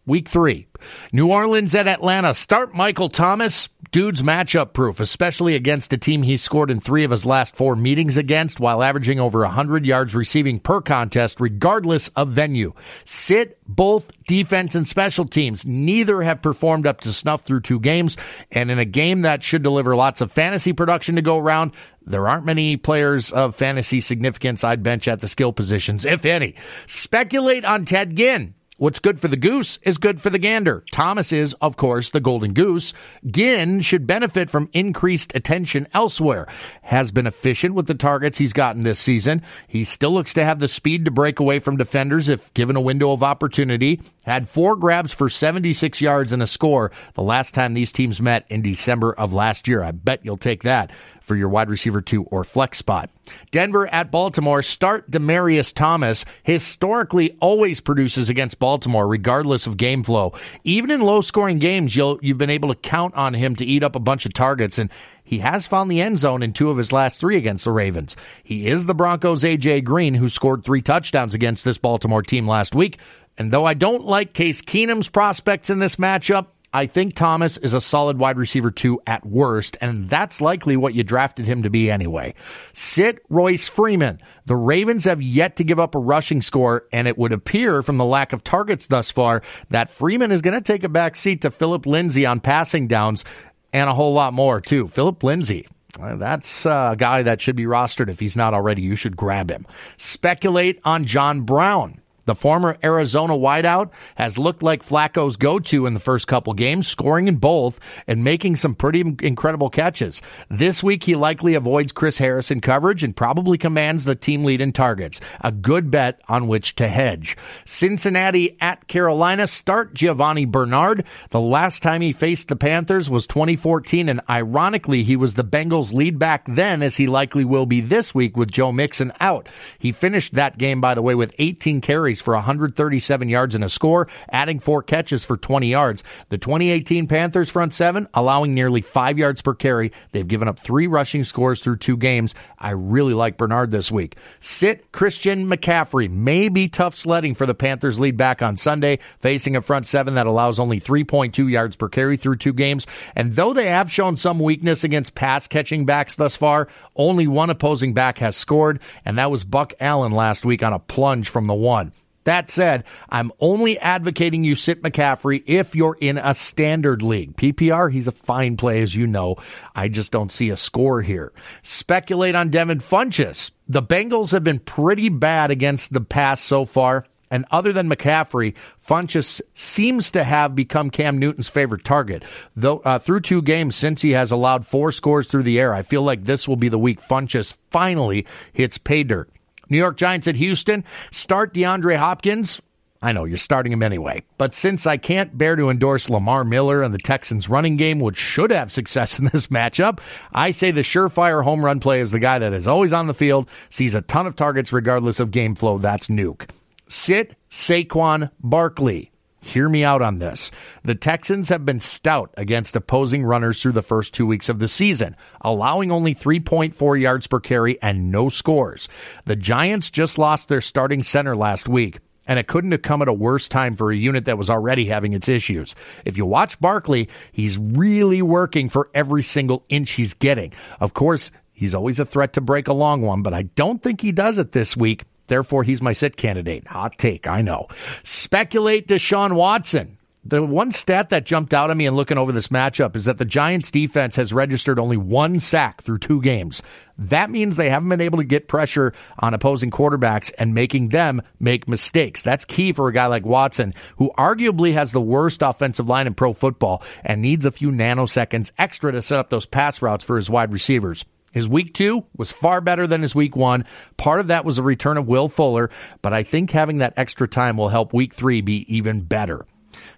Week three. New Orleans at Atlanta. Start Michael Thomas. Dude's matchup proof, especially against a team he scored in three of his last four meetings against while averaging over 100 yards receiving per contest, regardless of venue. Sit both defense and special teams. Neither have performed up to snuff through two games. And in a game that should deliver lots of fantasy production to go around, there aren't many players of fantasy significance I'd bench at the skill positions, if any. Speculate on Ted Ginn. What's good for the goose is good for the gander. Thomas is, of course, the golden goose. Ginn should benefit from increased attention elsewhere. Has been efficient with the targets he's gotten this season. He still looks to have the speed to break away from defenders if given a window of opportunity. Had four grabs for 76 yards and a score the last time these teams met in December of last year. I bet you'll take that for your wide receiver two or flex spot. Denver at Baltimore. Start Demaryius Thomas. Historically, always produces against Baltimore, regardless of game flow. Even in low scoring games, you'll, you've been able to count on him to eat up a bunch of targets, and he has found the end zone in two of his last three against the Ravens. He is the Broncos' AJ Green, who scored three touchdowns against this Baltimore team last week. And though I don't like Case Keenum's prospects in this matchup, I think Thomas is a solid wide receiver two at worst, and that's likely what you drafted him to be anyway. Sit Royce Freeman. The Ravens have yet to give up a rushing score, and it would appear from the lack of targets thus far that Freeman is going to take a back seat to Philip Lindsay on passing downs and a whole lot more, too. Philip Lindsay. uh, That's a guy that should be rostered if he's not already. You should grab him. Speculate on John Brown. The former Arizona wideout has looked like Flacco's go to in the first couple games, scoring in both and making some pretty incredible catches. This week, he likely avoids Chris Harrison coverage and probably commands the team lead in targets. A good bet on which to hedge. Cincinnati at Carolina. Start Giovani Bernard. The last time he faced the Panthers was 2014, and ironically, he was the Bengals' lead back then, as he likely will be this week with Joe Mixon out. He finished that game, by the way, with 18 carries for 137 yards and a score, adding four catches for 20 yards. The 2018 Panthers front seven allowing nearly five yards per carry. They've given up three rushing scores through two games. I really like Bernard this week. Sit Christian McCaffrey may be tough sledding for the Panthers lead back on Sunday, facing a front seven that allows only 3.2 yards per carry through two games. And though they have shown some weakness against pass catching backs thus far, only one opposing back has scored, and that was Buck Allen last week on a plunge from the one. That said, I'm only advocating you sit McCaffrey if you're in a standard league. PPR, he's a fine play, as you know. I just don't see a score here. Speculate on Devin Funchess. The Bengals have been pretty bad against the pass so far. And other than McCaffrey, Funchess seems to have become Cam Newton's favorite target. Though uh, through two games since he has allowed four scores through the air, I feel like this will be the week Funchess finally hits pay dirt. New York Giants at Houston. Start DeAndre Hopkins. I know you're starting him anyway, but since I can't bear to endorse Lamar Miller and the Texans running game, which should have success in this matchup, I say the surefire home run play is the guy that is always on the field, sees a ton of targets regardless of game flow. That's Nuke. Sit Saquon Barkley. Hear me out on this. The Texans have been stout against opposing runners through the first two weeks of the season, allowing only 3.4 yards per carry and no scores. The Giants just lost their starting center last week and it couldn't have come at a worse time for a unit that was already having its issues. If you watch Barkley, he's really working for every single inch he's getting. Of course, he's always a threat to break a long one, but I don't think he does it this week. Therefore, he's my sit candidate. Hot take, I know. Speculate Deshaun Watson. The one stat that jumped out at me in looking over this matchup is that the Giants defense has registered only one sack through two games. That means they haven't been able to get pressure on opposing quarterbacks and making them make mistakes. That's key for a guy like Watson, who arguably has the worst offensive line in pro football and needs a few nanoseconds extra to set up those pass routes for his wide receivers. His week two was far better than his week one. Part of that was a return of Will Fuller, but I think having that extra time will help week three be even better.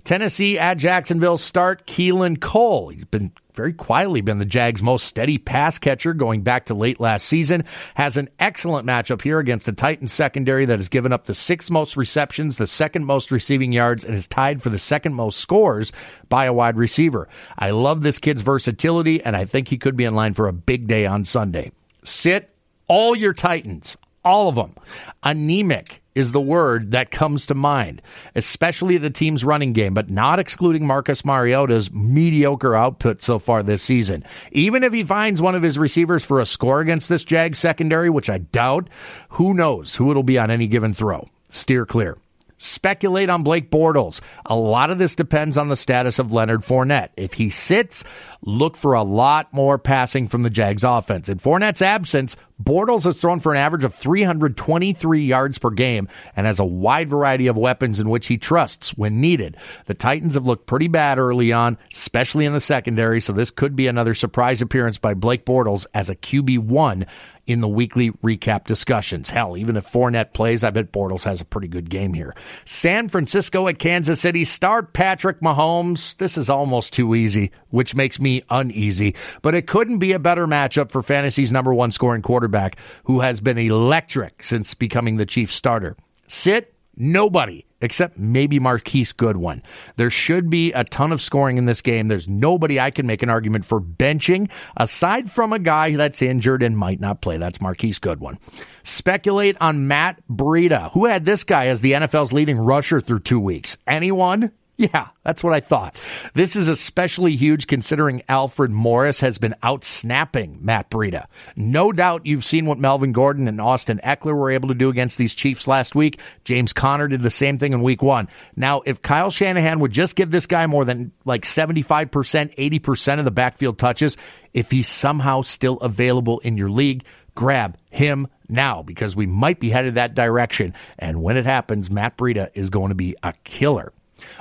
Tennessee at Jacksonville start Keelan Cole. He's been very quietly been the Jags' most steady pass catcher going back to late last season. Has an excellent matchup here against a Titans secondary that has given up the sixth most receptions, the second most receiving yards, and is tied for the second most scores by a wide receiver. I love this kid's versatility, and I think he could be in line for a big day on Sunday. Sit all your Titans, all of them. Anemic is the word that comes to mind, especially the team's running game, but not excluding Marcus Mariota's mediocre output so far this season. Even if he finds one of his receivers for a score against this Jags secondary, which I doubt, who knows who it'll be on any given throw. Steer clear speculate on Blake Bortles. A lot of this depends on the status of Leonard Fournette. If he sits, look for a lot more passing from the Jags offense. In Fournette's absence, Bortles has thrown for an average of 323 yards per game and has a wide variety of weapons in which he trusts when needed. The Titans have looked pretty bad early on, especially in the secondary, so this could be another surprise appearance by Blake Bortles as a QB1 in the weekly recap discussions. Hell, even if Fournette plays, I bet Bortles has a pretty good game here. San Francisco at Kansas City. Start Patrick Mahomes. This is almost too easy, which makes me uneasy. But it couldn't be a better matchup for fantasy's number one scoring quarterback, who has been electric since becoming the chief starter. Sit Nobody except maybe Marquise Goodwin. There should be a ton of scoring in this game. There's nobody I can make an argument for benching aside from a guy that's injured and might not play. That's Marquise Goodwin. Speculate on Matt Breida. Who had this guy as the NFL's leading rusher through two weeks? Anyone? Yeah, that's what I thought. This is especially huge considering Alfred Morris has been out snapping Matt Breida. No doubt you've seen what Melvin Gordon and Austin Ekeler were able to do against these Chiefs last week. James Conner did the same thing in week one. Now, if Kyle Shanahan would just give this guy more than like 75%, 80% of the backfield touches, if he's somehow still available in your league, grab him now because we might be headed that direction. And when it happens, Matt Breida is going to be a killer.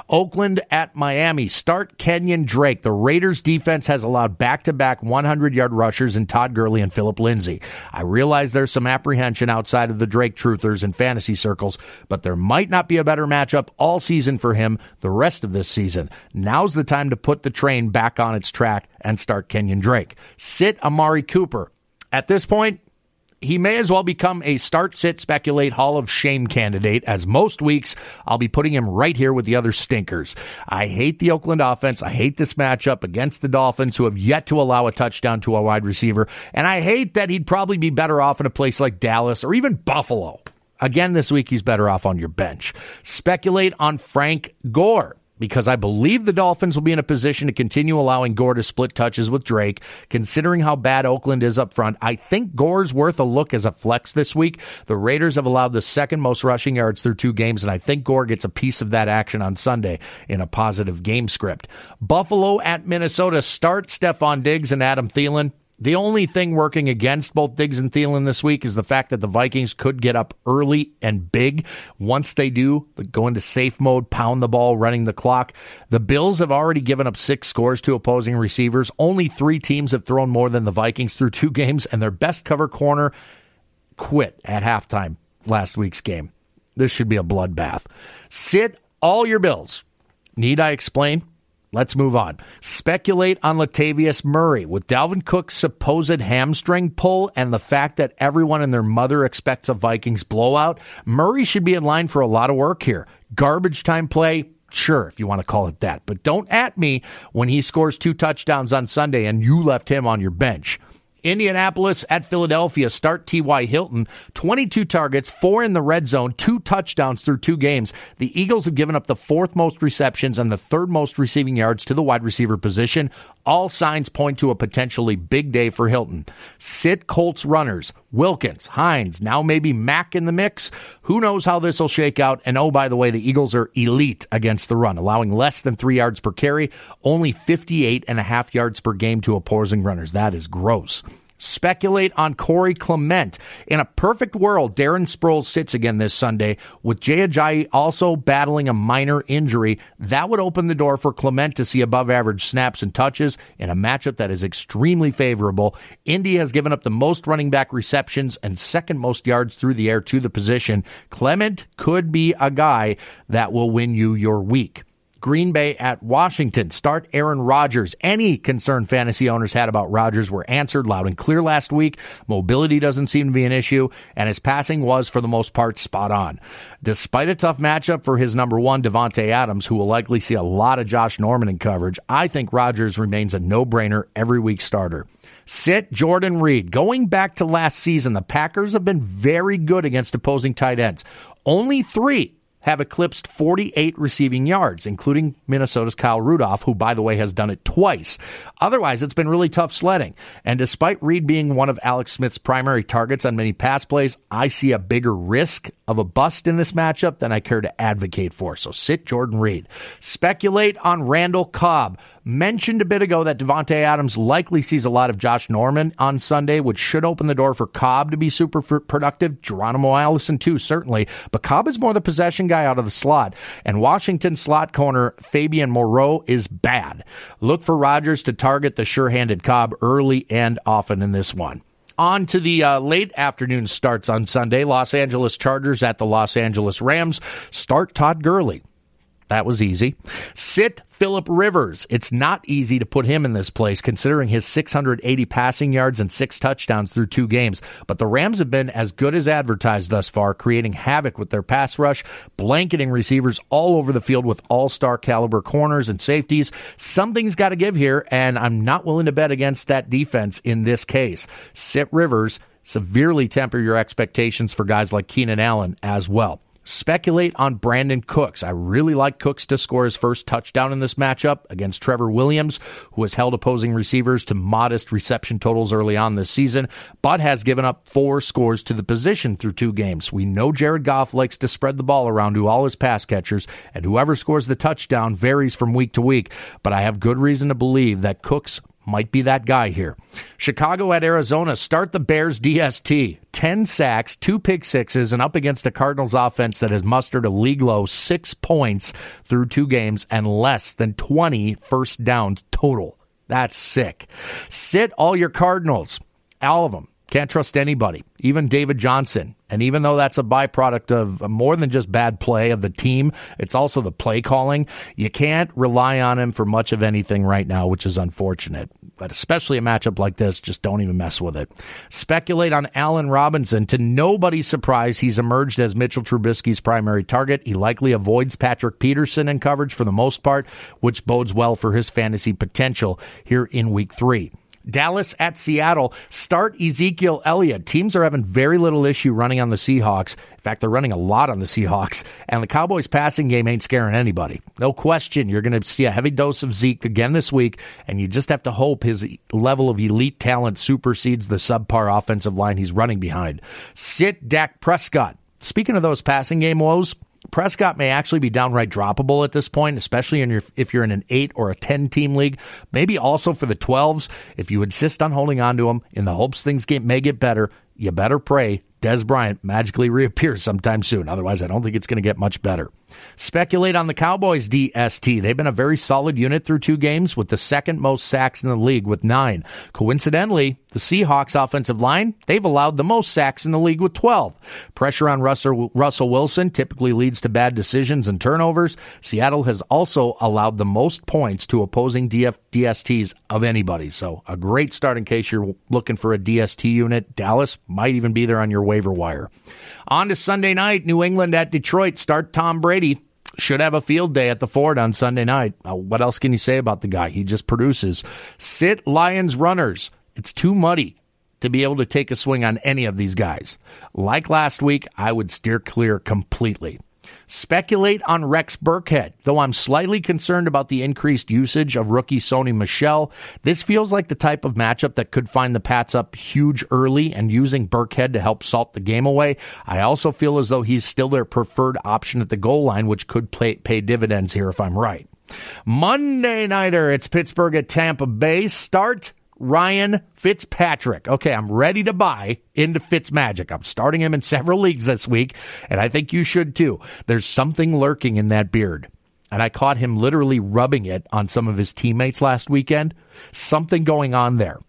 Oakland at Miami. Start Kenyon Drake. The Raiders defense has allowed back to back 100 yard rushers in Todd Gurley and Philip Lindsay. I realize there's some apprehension outside of the Drake truthers in fantasy circles, but there might not be a better matchup all season for him the rest of this season. Now's the time to put the train back on its track and start Kenyon Drake. Sit Amari Cooper. At this point, he may as well become a start, sit, speculate Hall of Shame candidate, as most weeks I'll be putting him right here with the other stinkers. I hate the Oakland offense. I hate this matchup against the Dolphins, who have yet to allow a touchdown to a wide receiver. And I hate that he'd probably be better off in a place like Dallas or even Buffalo. Again, this week he's better off on your bench. Speculate on Frank Gore because I believe the Dolphins will be in a position to continue allowing Gore to split touches with Drake. Considering how bad Oakland is up front, I think Gore's worth a look as a flex this week. The Raiders have allowed the second most rushing yards through two games, and I think Gore gets a piece of that action on Sunday in a positive game script. Buffalo at Minnesota start Stefon Diggs and Adam Thielen. The only thing working against both Diggs and Thielen this week is the fact that the Vikings could get up early and big. Once they do, go into safe mode, pound the ball, running the clock. The Bills have already given up six scores to opposing receivers. Only three teams have thrown more than the Vikings through two games, and their best cover corner quit at halftime last week's game. This should be a bloodbath. Sit all your Bills. Need I explain? Let's move on. Speculate on Latavius Murray with Dalvin Cook's supposed hamstring pull and the fact that everyone and their mother expects a Vikings blowout. Murray should be in line for a lot of work here. Garbage time play, sure, if you want to call it that, but don't at me when he scores two touchdowns on Sunday and you left him on your bench. Indianapolis at Philadelphia. Start T.Y. Hilton. 22 targets, four in the red zone, two touchdowns through two games. The Eagles have given up the fourth most receptions and the third most receiving yards to the wide receiver position. All signs point to a potentially big day for Hilton. Sit Colts runners. Wilkins, Hines, now maybe Mack in the mix. Who knows how this will shake out? And oh, by the way, the Eagles are elite against the run, allowing less than three yards per carry, only 58 and a half yards per game to opposing runners. That is gross speculate on Corey Clement. In a perfect world, Darren Sproles sits again this Sunday with Jay Ajayi also battling a minor injury. That would open the door for Clement to see above average snaps and touches in a matchup that is extremely favorable. Indy has given up the most running back receptions and second most yards through the air to the position. Clement could be a guy that will win you your week. Green Bay at Washington. Start Aaron Rodgers. Any concern fantasy owners had about Rodgers were answered loud and clear last week. Mobility doesn't seem to be an issue, and his passing was, for the most part, spot on. Despite a tough matchup for his number one, Davante Adams, who will likely see a lot of Josh Norman in coverage, I think Rodgers remains a no brainer every week starter. Sit Jordan Reed. Going back to last season, the Packers have been very good against opposing tight ends. Only three have eclipsed 48 receiving yards, including Minnesota's Kyle Rudolph, who, by the way, has done it twice. Otherwise, it's been really tough sledding. And despite Reed being one of Alex Smith's primary targets on many pass plays, I see a bigger risk of a bust in this matchup than I care to advocate for. So sit Jordan Reed. Speculate on Randall Cobb. Mentioned a bit ago that Davante Adams likely sees a lot of Josh Norman on Sunday, which should open the door for Cobb to be super productive. Geronimo Allison, too, certainly. But Cobb is more the possession guy out of the slot. And Washington slot corner Fabian Moreau is bad. Look for Rodgers to target the sure handed Cobb early and often in this one. On to the uh, late afternoon starts on Sunday. Los Angeles Chargers at the Los Angeles Rams. Start Todd Gurley. That was easy. Sit Philip Rivers. It's not easy to put him in this place considering his 680 passing yards and six touchdowns through two games. But the Rams have been as good as advertised thus far, creating havoc with their pass rush, blanketing receivers all over the field with all star caliber corners and safeties. Something's got to give here, and I'm not willing to bet against that defense in this case. Sit Rivers. Severely temper your expectations for guys like Keenan Allen as well speculate on Brandin Cooks. I really like Cooks to score his first touchdown in this matchup against Trevor Williams, who has held opposing receivers to modest reception totals early on this season, but has given up four scores to the position through two games. We know Jared Goff likes to spread the ball around to all his pass catchers, and whoever scores the touchdown varies from week to week, but I have good reason to believe that Cooks might be that guy here. Chicago at Arizona start the Bears DST. 10 sacks, two pick sixes, and up against a Cardinals offense that has mustered a league low six points through two games and less than 20 first downs total. That's sick. Sit all your Cardinals, all of them. Can't trust anybody, even David Johnson. And even though that's a byproduct of more than just bad play of the team, it's also the play calling. You can't rely on him for much of anything right now, which is unfortunate. But especially a matchup like this, just don't even mess with it. Speculate on Allen Robinson. To nobody's surprise, he's emerged as Mitchell Trubisky's primary target. He likely avoids Patrick Peterson in coverage for the most part, which bodes well for his fantasy potential here in week three. Dallas at Seattle. Start Ezekiel Elliott. Teams are having very little issue running on the Seahawks. In fact, they're running a lot on the Seahawks. And the Cowboys passing game ain't scaring anybody. No question. You're going to see a heavy dose of Zeke again this week. And you just have to hope his level of elite talent supersedes the subpar offensive line he's running behind. Sit Dak Prescott. Speaking of those passing game woes, Prescott may actually be downright droppable at this point, especially your, if you're in an 8 or a 10 team league. Maybe also for the 12s. If you insist on holding on to him in the hopes things get, may get better, you better pray Dez Bryant magically reappears sometime soon. Otherwise, I don't think it's going to get much better. Speculate on the Cowboys DST. They've been a very solid unit through two games with the second most sacks in the league with nine. Coincidentally, the Seahawks offensive line, they've allowed the most sacks in the league with 12. Pressure on Russell, Russell Wilson typically leads to bad decisions and turnovers. Seattle has also allowed the most points to opposing DF, DSTs of anybody. So a great start in case you're looking for a DST unit. Dallas might even be there on your waiver wire. On to Sunday night, New England at Detroit. Start Tom Brady. Should have a field day at the Ford on Sunday night. Uh, what else can you say about the guy? He just produces. Sit Lions runners. It's too muddy to be able to take a swing on any of these guys. Like last week, I would steer clear completely. Speculate on Rex Burkhead, though I'm slightly concerned about the increased usage of rookie Sony Michel. This feels like the type of matchup that could find the Pats up huge early and using Burkhead to help salt the game away. I also feel as though he's still their preferred option at the goal line, which could play, pay dividends here if I'm right. Monday Nighter, it's Pittsburgh at Tampa Bay. Start Ryan Fitzpatrick. Okay, I'm ready to buy into Fitzmagic. I'm starting him in several leagues this week, and I think you should too. There's something lurking in that beard. And I caught him literally rubbing it on some of his teammates last weekend. Something going on there.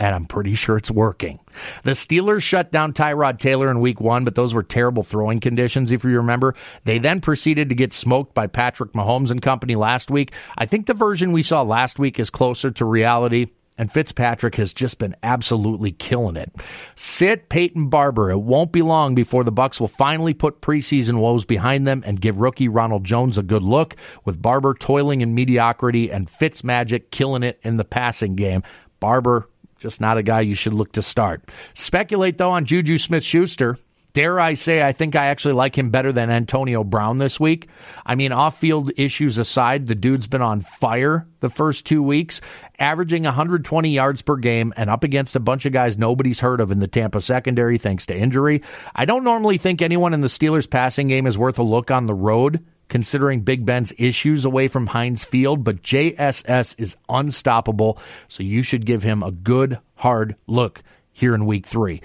And I'm pretty sure it's working. The Steelers shut down Tyrod Taylor in week one, but those were terrible throwing conditions, if you remember. They then proceeded to get smoked by Patrick Mahomes and company last week. I think the version we saw last week is closer to reality and Fitzpatrick has just been absolutely killing it. Sit Peyton Barber. It won't be long before the Bucks will finally put preseason woes behind them and give rookie Ronald Jones a good look, with Barber toiling in mediocrity and Fitzmagic killing it in the passing game. Barber just not a guy you should look to start. Speculate though on Juju Smith-Schuster. Dare I say, I think I actually like him better than Antonio Brown this week. I mean, off field issues aside, the dude's been on fire the first two weeks, averaging 120 yards per game and up against a bunch of guys nobody's heard of in the Tampa secondary thanks to injury. I don't normally think anyone in the Steelers passing game is worth a look on the road. Considering Big Ben's issues away from Heinz Field, but JSS is unstoppable, so you should give him a good, hard look here in week three.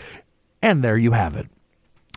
And there you have it.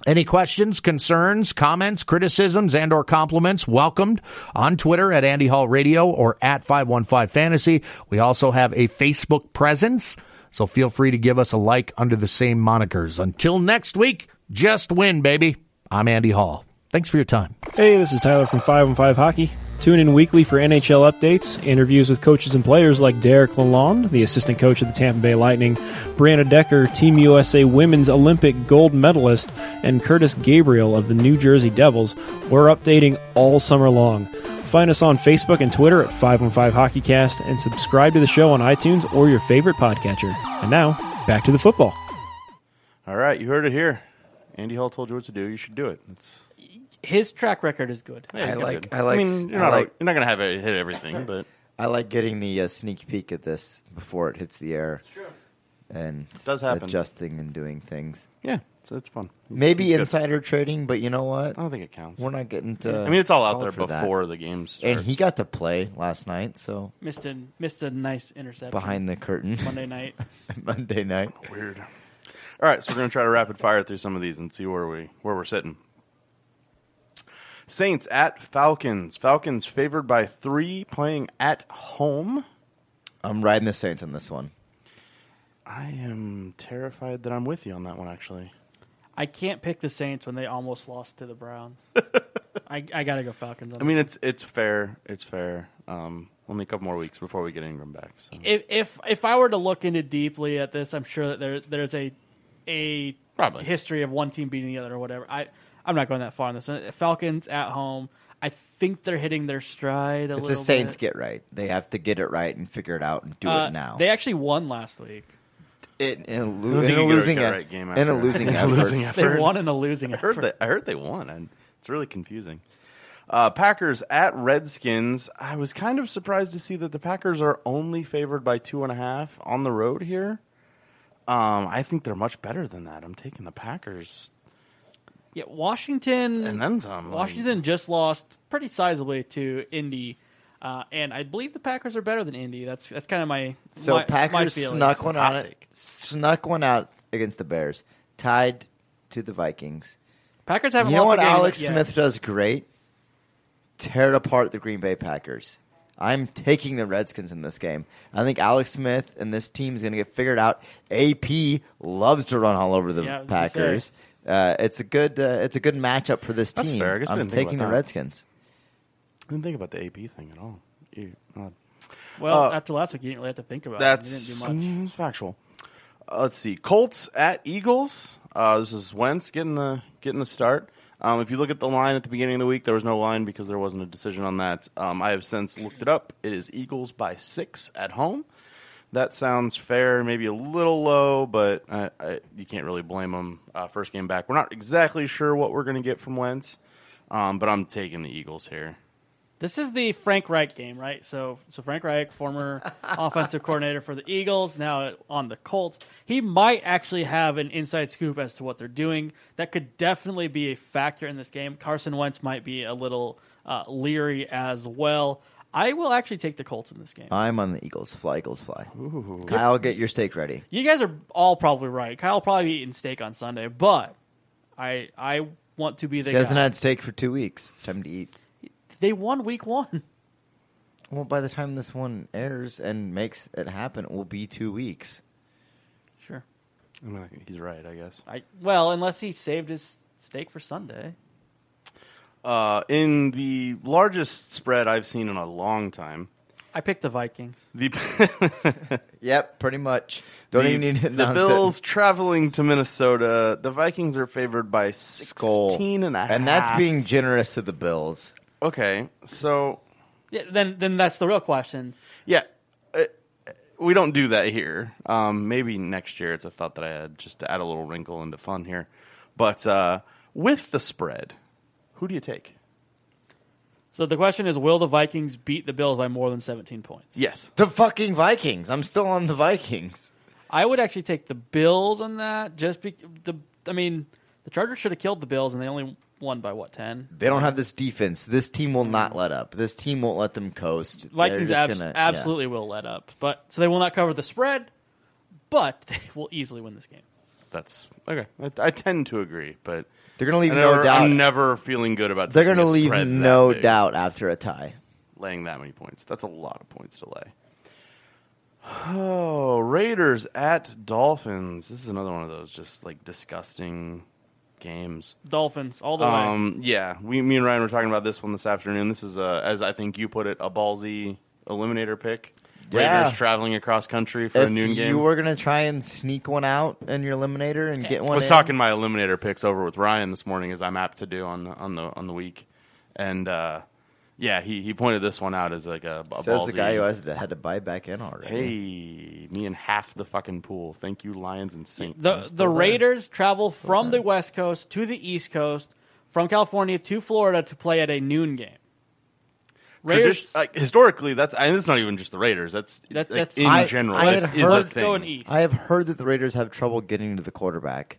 Any questions, concerns, comments, criticisms, and or compliments welcomed on Twitter at Andy Hall Radio or at 515 Fantasy. We also have a Facebook presence, so feel free to give us a like under the same monikers. Until next week, just win, baby. I'm Andy Hall. Thanks for your time. Hey, this is Tyler from 515 Hockey. Tune in weekly for NHL updates, interviews with coaches and players like Derek Lalonde, the assistant coach of the Tampa Bay Lightning, Brianna Decker, Team USA women's Olympic gold medalist, and Curtis Gabriel of the New Jersey Devils. We're updating all summer long. Find us on Facebook and Twitter at 515 HockeyCast and subscribe to the show on iTunes or your favorite podcatcher. And now, back to the football. All right, you heard it here. Andy Hall told you what to do. You should do it. It's, His track record is good. yeah, I you like- did. I like- mean, you're I not, like- you're not gonna have it hit everything, but I like getting the uh, sneak peek at this before it hits the air. True, and does happen. adjusting and doing things. yeah, it's, it's fun. It's- Maybe it's good. insider trading, but you know what? I don't think it counts. We're not getting to. I mean, it's all out there for that. before the game starts. And he got to play last night, so Missed a missed a nice interception behind the curtain Monday night. Monday night. weird. All right, so we're gonna try to rapid fire through some of these and see where we where we're sitting. Saints at Falcons. Falcons favored by three, playing at home. I'm riding the Saints on this one. I am terrified that I'm with you on that one. Actually, I can't pick the Saints when they almost lost to the Browns. I, I gotta go Falcons. On I mean it's it's fair. It's fair. Um, only a couple more weeks before we get Ingram back. So. if if if I were to look into deeply at this, I'm sure that there there's a a Probably. history of one team beating the other or whatever. I I'm not going that far on this. one. Falcons at home. I think they're hitting their stride a If little. the Saints bit. get right, they have to get it right and figure it out and do Uh, it now. They actually won last week. in, in a, I lo- in a you a losing get e- right game in a losing in a effort. They won in a losing I heard effort. that. I heard they won, and it's really confusing. Uh, Packers at Redskins. I was kind of surprised to see that the Packers are only favored by two and a half on the road here. Um, I think they're much better than that. I'm taking the Packers. Yeah, Washington and then some. like- Washington just lost pretty sizably to Indy, uh, and I believe the Packers are better than Indy. That's that's kind of my So my, my Packers feelings. snuck one out. Snuck one out against the Bears, tied to the Vikings. Packers haven't You know what Alex yet. Smith does great? Tear apart the Green Bay Packers. I'm taking the Redskins in this game. I think Alex Smith and this team is going to get figured out. AP loves to run all over the Yeah, I was Packers. Uh, it's a good uh, it's a good matchup for this That's team. fair. I guess I I'm didn't think taking about the that. Redskins. I didn't think about the AP thing at all. You- odd. Well, Uh, after last week, you didn't really have to think about That's it. You didn't do much. mm, it's factual. Uh, let's see. Colts at Eagles. Uh, this is Wentz getting the getting the start. Um, if you look at the line at the beginning of the week, there was no line because there wasn't a decision on that. Um, I have since looked it up. It is Eagles by six at home. That sounds fair, maybe a little low, but I, I, you can't really blame them. Uh, first game back, we're not exactly sure what we're going to get from Wentz, um, but I'm taking the Eagles here. This is the Frank Reich game, right? So, so Frank Reich, former offensive coordinator for the Eagles, now on the Colts. He might actually have an inside scoop as to what they're doing. That could definitely be a factor in this game. Carson Wentz might be a little uh, leery as well. I will actually take the Colts in this game. I'm on the Eagles. Fly, Eagles, fly. Kyle, get your steak ready. You guys are all probably right. Kyle will probably be eating steak on Sunday, but I I want to be the guy. He hasn't guy. had steak for two weeks. It's time to eat. they won week one. Well, by the time this one airs and makes it happen, it will be two weeks. Sure. I mean, he's right, I guess. I well, unless he saved his steak for Sunday. Uh, in the largest spread I've seen in a long time, I picked the Vikings. the Yep, pretty much. Don't the, even need to the announce Bills traveling to Minnesota. The Vikings are favored by Skull. 16 and a half. And that's being generous to the Bills. okay. So Yeah, then then that's the real question. yeah, uh, we don't do that here. Um, maybe next year. It's a thought that I had just to add a little wrinkle into fun here. But uh, with the spread, who do you take? So the question is, will the Vikings beat the Bills by more than 17 points? Yes. The fucking Vikings. I'm still on the Vikings. I would actually take the Bills on that. Just be, the, I mean, the Chargers should have killed the Bills, and they only won by what 10. They don't have this defense. This team will not let up. This team won't let them coast. They're Vikings just abs- gonna- yeah. absolutely will let up, but so they will not cover the spread, but they will easily win this game. That's okay. I, I tend to agree, but They're going to leave I no doubt. I'm never feeling good about. They're going to leave no doubt after a tie. laying that many points. That's a lot of points to lay. Oh, Raiders at Dolphins. This is another one of those just like disgusting games. Dolphins all the way. Um, yeah, we, me and Ryan were talking about this one this afternoon. This is a, as I think you put it, a ballsy eliminator pick. Yeah. Raiders traveling across country for a noon game. you were going to try and sneak one out in your eliminator and get one I was in, talking my eliminator picks over with Ryan this morning, as I'm apt to do on the on the on the week, and uh, yeah, he, he pointed this one out as like a, a says ballsy. the guy who has to, had to buy back in already. Hey, me and half the fucking pool. Thank you, Lions and Saints. the the Raiders travel from the West Coast to the East Coast, from California to Florida to play at a noon game. Raiders, Tradi- like, historically, that's and it's not even just the Raiders. That's, That- like, that's- in I- general. I this had is a thing. I have heard that the Raiders have trouble getting to the quarterback.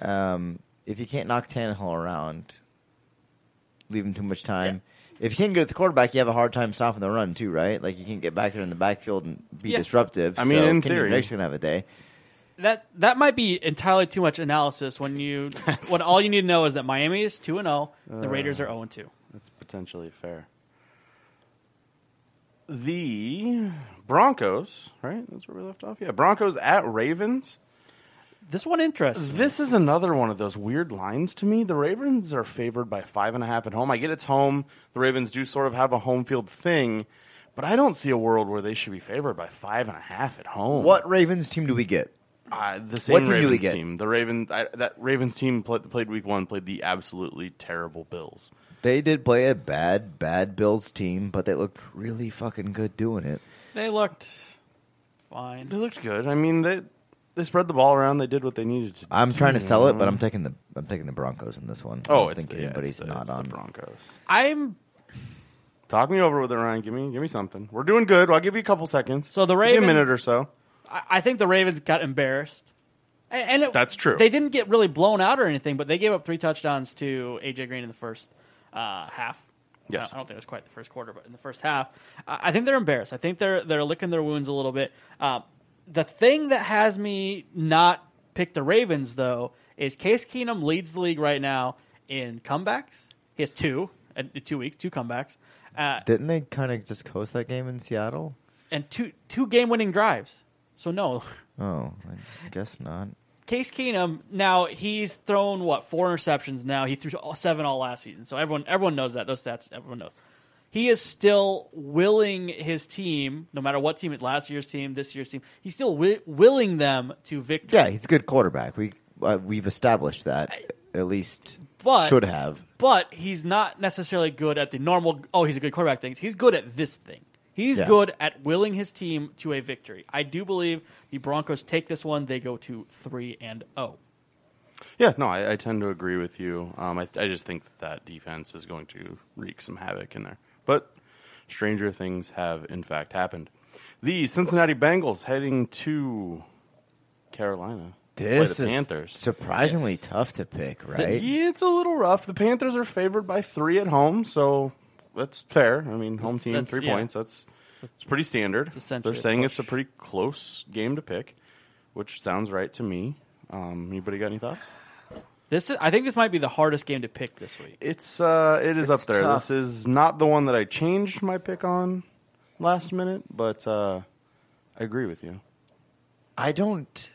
Um, if you can't knock Tannehill around, leave him too much time. If you can't get at the quarterback, you have a hard time stopping the run too, right? Like you can't get back there in the backfield and be Yeah. disruptive. I mean, so in Kenyon theory. Drake's gonna have a day. that that might be entirely too much analysis when you when all you need to know is that Miami is two and zero, the Raiders are zero and two. That's potentially fair. The Broncos, right? That's where we left off. Yeah, Broncos at Ravens. This one interesting. This is another one of those weird lines to me. The Ravens are favored by five and a half at home. I get it's home. The Ravens do sort of have a home field thing, but I don't see a world where they should be favored by five and a half at home. What Ravens team do we get? Uh, the same What team do we Ravens get? team. The Raven I, that Ravens team played, played week one played the absolutely terrible Bills. They did play a bad, bad Bills team, but they looked really fucking good doing it. They looked fine. They looked good. I mean they they spread the ball around. They did what they needed to. I'm do. trying to sell it, but I'm taking the I'm taking the Broncos in this one. I Oh, don't it's think the, yeah, anybody's it's the, not it's on. the Broncos. I'm Talk me over with it, Ryan. Give me give me something. We're doing good. I'll give you a couple seconds. So the Give me Ravens- a minute or so. I I think the Ravens got embarrassed And, and it, That's true. They didn't get really blown out or anything, but they gave up three touchdowns to AJ Green in the first uh, half. Yes. I don't think it was quite the first quarter, but in the first half, I I think they're embarrassed. I think they're they're licking their wounds a little bit. Um, the thing that has me not pick the Ravens though is Case Keenum leads the league right now in comebacks. He has two in two weeks, two comebacks, uh, Didn't they kind of just coast that game in Seattle? and two two game winning drives. So no, Oh, I guess not. Case Keenum now he's thrown what four interceptions now. He threw all- seven all last season, so everyone everyone knows that those stats. Everyone knows he is still willing his team, no matter what team, last year's team, this year's team. He's still wi- willing them to victory. Yeah, he's a good quarterback. We uh, we've established that at least But- should have. but he's not necessarily good at the normal. Oh, he's a good quarterback things. He's good at this thing. He's Yeah. good at willing his team to a victory. I do believe the Broncos take this one. They go to three and oh. Yeah, no, I, I tend to agree with you. Um, I, I just think that, that defense is going to wreak some havoc in there. But stranger things have, in fact, happened. The Cincinnati Bengals heading to Carolina. This the is Panthers. surprisingly tough to pick, right? Yeah, it's a little rough. The Panthers are favored by three at home, so that's fair. I mean, home team, That's- three yeah. points. That's it's pretty standard. essentially They're a saying push. it's a pretty close game to pick, which sounds right to me. Um, anybody got any thoughts? This is, I think this might be the hardest game to pick this week. It's uh, it is up there. tough. This is not the one that I changed my pick on last minute, but uh, I agree with you. I don't.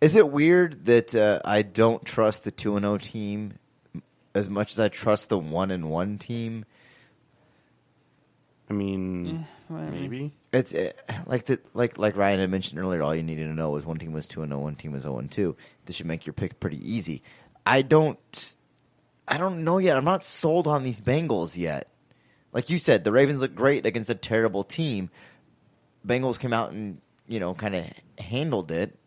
Is it weird that uh, I don't trust the two and zero team as much as I trust the one and one team? I mean, maybe. It's uh, like the like like Ryan had mentioned earlier. All you needed to know was one team was two and zero, one team was zero and two. This should make your pick pretty easy. I don't. I don't know yet. I'm not sold on these Bengals yet. Like you said, the Ravens look great against a terrible team. Bengals came out and you know kind of handled it.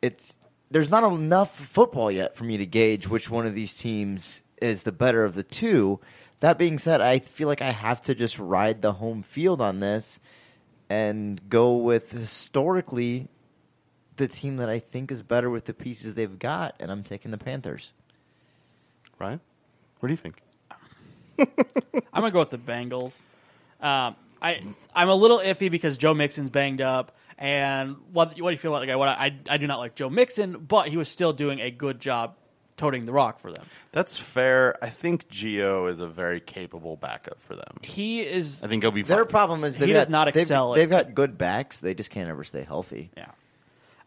It's there's not enough football yet for me to gauge which one of these teams is the better of the two. That being said, I feel like I have to just ride the home field on this and go with historically the team that I think is better with the pieces they've got, and I'm taking the Panthers. Right? What do you think? I'm gonna go with the Bengals. Um, I I'm a little iffy because Joe Mixon's banged up, and what what do you feel about the guy? What I I do not like Joe Mixon, but he was still doing a good job toting the rock for them. That's fair. I think Gio is a very capable backup for them. He is I think he'll be fine. Their problem is He they've does got, not they've- excel They've, got good backs. They just can't ever stay healthy. Yeah.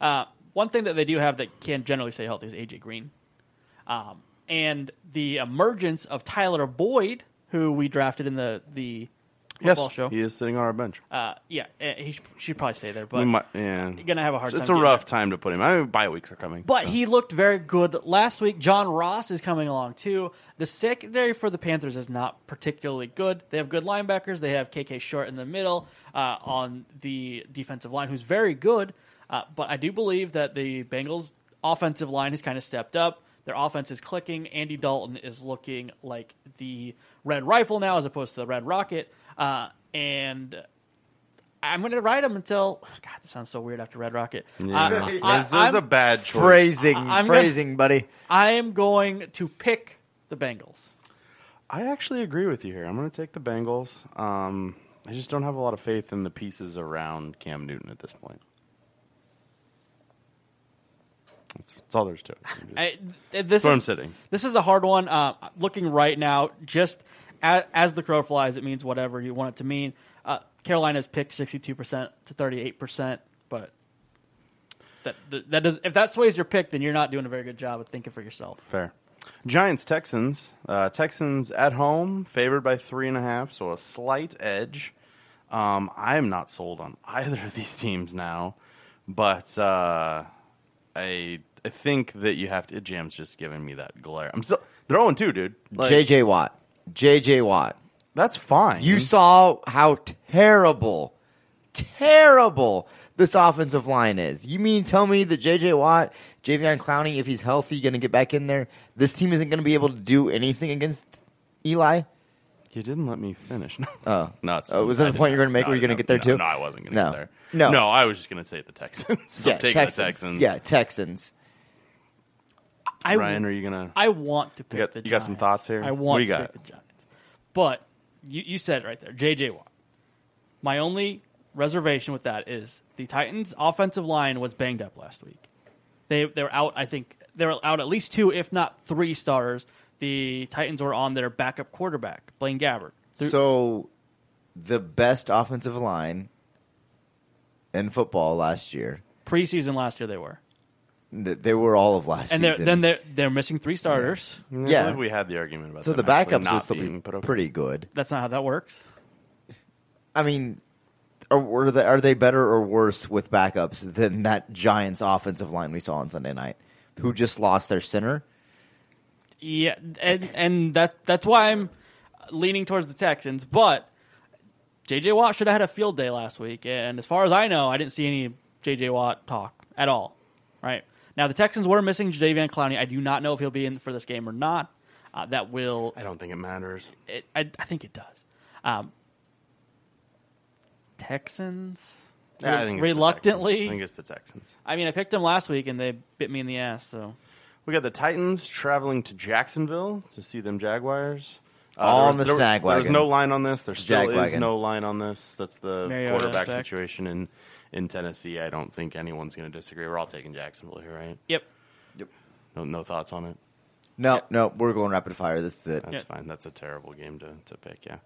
Uh, one thing that they do have that can generally stay healthy is AJ Green. Um, and the emergence of Tyler Boyd, who we drafted in the the yes, show. he is sitting on our bench. Uh, yeah, eh, he sh- should probably stay there, but might, yeah. you're gonna have a hard It's, time. it's a rough time to put him. I mean, bye weeks are coming. But so. he looked very good last week. John Ross is coming along too. The secondary for the Panthers is not particularly good. They have good linebackers. They have KK Short in the middle uh, on the defensive line, who's very good. Uh, but I do believe that the Bengals' offensive line has kind of stepped up. Their offense is clicking. Andy Dalton is looking like the Red Rifle now, as opposed to the Red Rocket. Uh, and I'm going to ride them until. God, this sounds so weird after Red Rocket. yeah. I- I- this is I'm- a bad choice. Phrasing, I- I'm gonna- phrasing, buddy. I am going to pick the Bengals. I actually agree with you here. I'm going to take the Bengals. Um, I just don't have a lot of faith in the pieces around Cam Newton at this point. That's, that's all there's to it. I'm just- I, this that's where I'm is sitting. this is a hard one. Uh, looking right now, just as, as the crow flies, it means whatever you want it to mean. Uh, Carolina's picked 62 percent to 38 percent, but that that does if that sways your pick, then you're not doing a very good job of thinking for yourself. Fair. Giants Texans. Uh, Texans at home, favored by three and a half, so a slight edge. Um, I am not sold on either of these teams now, but uh, I I think that you have to. Jam's just giving me that glare. I'm still they're 0 2, dude. Like, JJ Watt. JJ Watt. that's fine. You saw how terrible, terrible this offensive line is. You mean tell me that JJ Watt, Javion Clowney, if he's healthy, going to get back in there, this team isn't going to be able to do anything against Eli? You didn't let me finish. Oh. no, it's, Oh, was that the point you were gonna make? no, Were you gonna get there no, too? No, I wasn't going to No. get there. No. no, I was just gonna say the Texans. I'm taking the Texans. Yeah, Texans. I, Ryan, are you gonna? I want to pick got- the you got some thoughts here? I want do you to got? pick the Giants. But you, you said it right there, J.J. Watt. My only reservation with that is the Titans' offensive line was banged up last week. They they were out. I think they were out at least two, if not three starters. The Titans were on their backup quarterback, Blaine Gabbert. Through- So, the best offensive line in football last year. preseason last year they were, th- They were all of last year. and they're, season. then they're they're missing three starters. I Yeah. believe we had the argument about that. so the them actually backups not will still being put over. pretty good. That's not how that works. I mean, are, were they, are they better or worse with backups than that Giants offensive line we saw on Sunday night, who just lost their center? Yeah, and and that that's why I'm leaning towards the Texans. But J.J. Watt should have had a field day last week, and as far as I know, I didn't see any J.J. Watt talk at all. Right now, the Texans were missing Jadeveon Clowney. I do not know if he'll be in for this game or not. Uh, that will, I don't think it matters. it, I, I think it does. Um, Texans. Yeah, I think it's reluctantly. Texans. I think it's the Texans. I mean, I picked them last week, and they bit me in the ass. So We got the Titans traveling to Jacksonville to see them Jaguars. Uh, All there on the there snag There was no line on this. There still is Jagwagon. no line on this. That's the Mariota quarterback effect. situation in, in Tennessee. I don't think anyone's going to disagree. We're all taking Jacksonville here, right? yep, Yep. No, no thoughts on it. No, no, we're going rapid fire. This is it. That's Yeah. fine. That's a terrible game to, to pick. Yeah.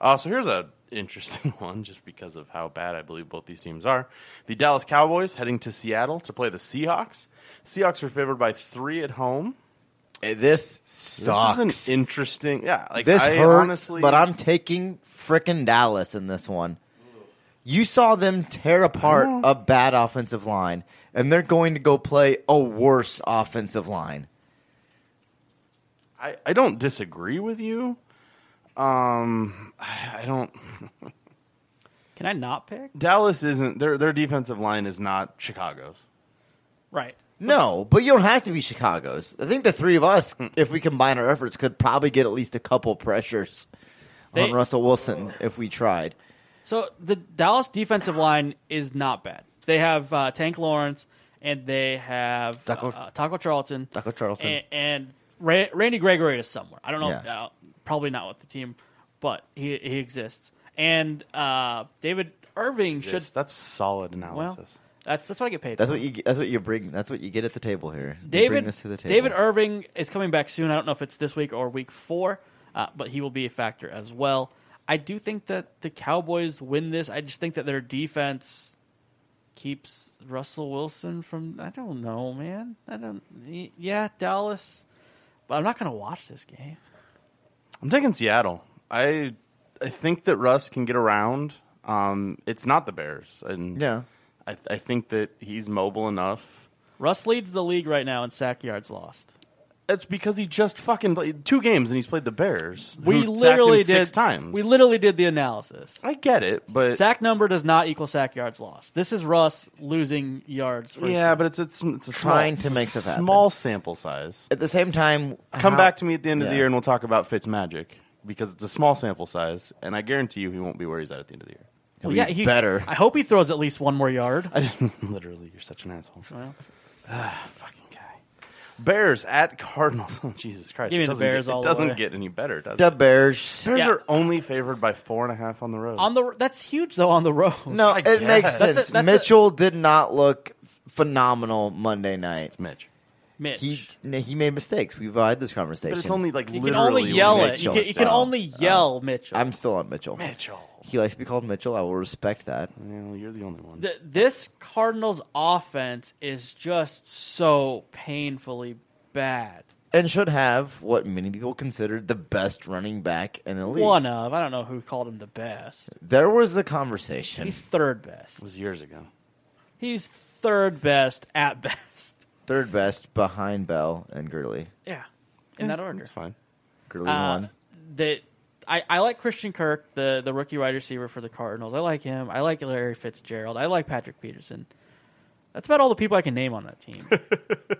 Uh, so here's a interesting one, just because of how bad I believe both these teams are. The Dallas Cowboys heading to Seattle to play the Seahawks. Seahawks are favored by three at home. Eh, This sucks. This is an interesting. Yeah, like this I hurts, honestly, but I'm taking frickin' Dallas in this one. You saw them tear apart a bad offensive line, and they're going to go play a worse offensive line. I, I don't disagree with you. Um, I, I don't. can I not pick? Dallas isn't their their defensive line is not Chicago's. Right. No, but you don't have to be Chicago's. I think the three of us, if we combine our efforts, could probably get at least a couple pressures They- on Russell Wilson if we tried. So the Dallas defensive line is not bad. They have uh, Tank Lawrence and they have Taco- uh, Taco Charlton. Taco Charlton. And, and Ra- Randy Gregory is somewhere. I don't know. Yeah. Uh, probably not with the team, but he he exists. And uh, David Irving should. That's solid Well, analysis. that's, that's what I get paid. That's for. what you. That's what you bring. That's what you get at the table here. You David bring this to the table. David Irving is coming back soon. I don't know if it's this week or week four, uh, but he will be a factor as well. I do think that the Cowboys win this. I just think that their defense keeps Russell Wilson from. I don't know, man. I don't. Yeah, Dallas, but I'm not going to watch this game. I'm taking Seattle. I I think that Russ can get around. Um, it's not the Bears, and Yeah. I, I think that he's mobile enough. Russ leads the league right now in sack yards lost. It's because he just fucking played two games and he's played the Bears. We who sacked literally him six did times. We literally did the analysis. I get it, but Sack number does not equal sack yards lost. This is Russ losing yards. First yeah, time. but it's it's it's a Trying small, to it's make a stuff happen. small sample size. At the same time, Come how- back to me at the end of the Yeah. year and we'll talk about Fitz magic because it's a small sample size, and I guarantee you he won't be where he's at at the end of the year. Well, be yeah, he, better. I hope he throws at least one more yard. I didn't literally. You're such an asshole. Well, ah, Fucking guy. Bears at Cardinals. Oh, Jesus Christ! Give me it the doesn't Bears get, all It the doesn't way. get any better, does it? the it? Bears. Bears Yeah. are only favored by four and a half on the road. on the that's huge though on the road. No, I it guess. makes That's a- sense. that's a- Mitchell did not look phenomenal Monday night. Mitch. Mitch. He he made mistakes. We've had this conversation. But it's only like you can literally only yell with it. You Mitchell can, you can style. only uh, yell Mitchell. I'm still on Mitchell. Mitchell. He likes to be called Mitchell. I will respect that. Well, you're the only one. Th- this Cardinals offense is just so painfully bad. And should have what many people considered the best running back in the league. One of I don't know who called him the best. There was the conversation. He's third best. It was years ago. He's third best at best. Third best behind Bell and Gurley. Yeah, in that order. It's fine. Gurley Uh, won. that I, I like Christian Kirk, the the rookie wide receiver for the Cardinals. I like him. I like Larry Fitzgerald. I like Patrick Peterson. That's about all the people I can name on that team.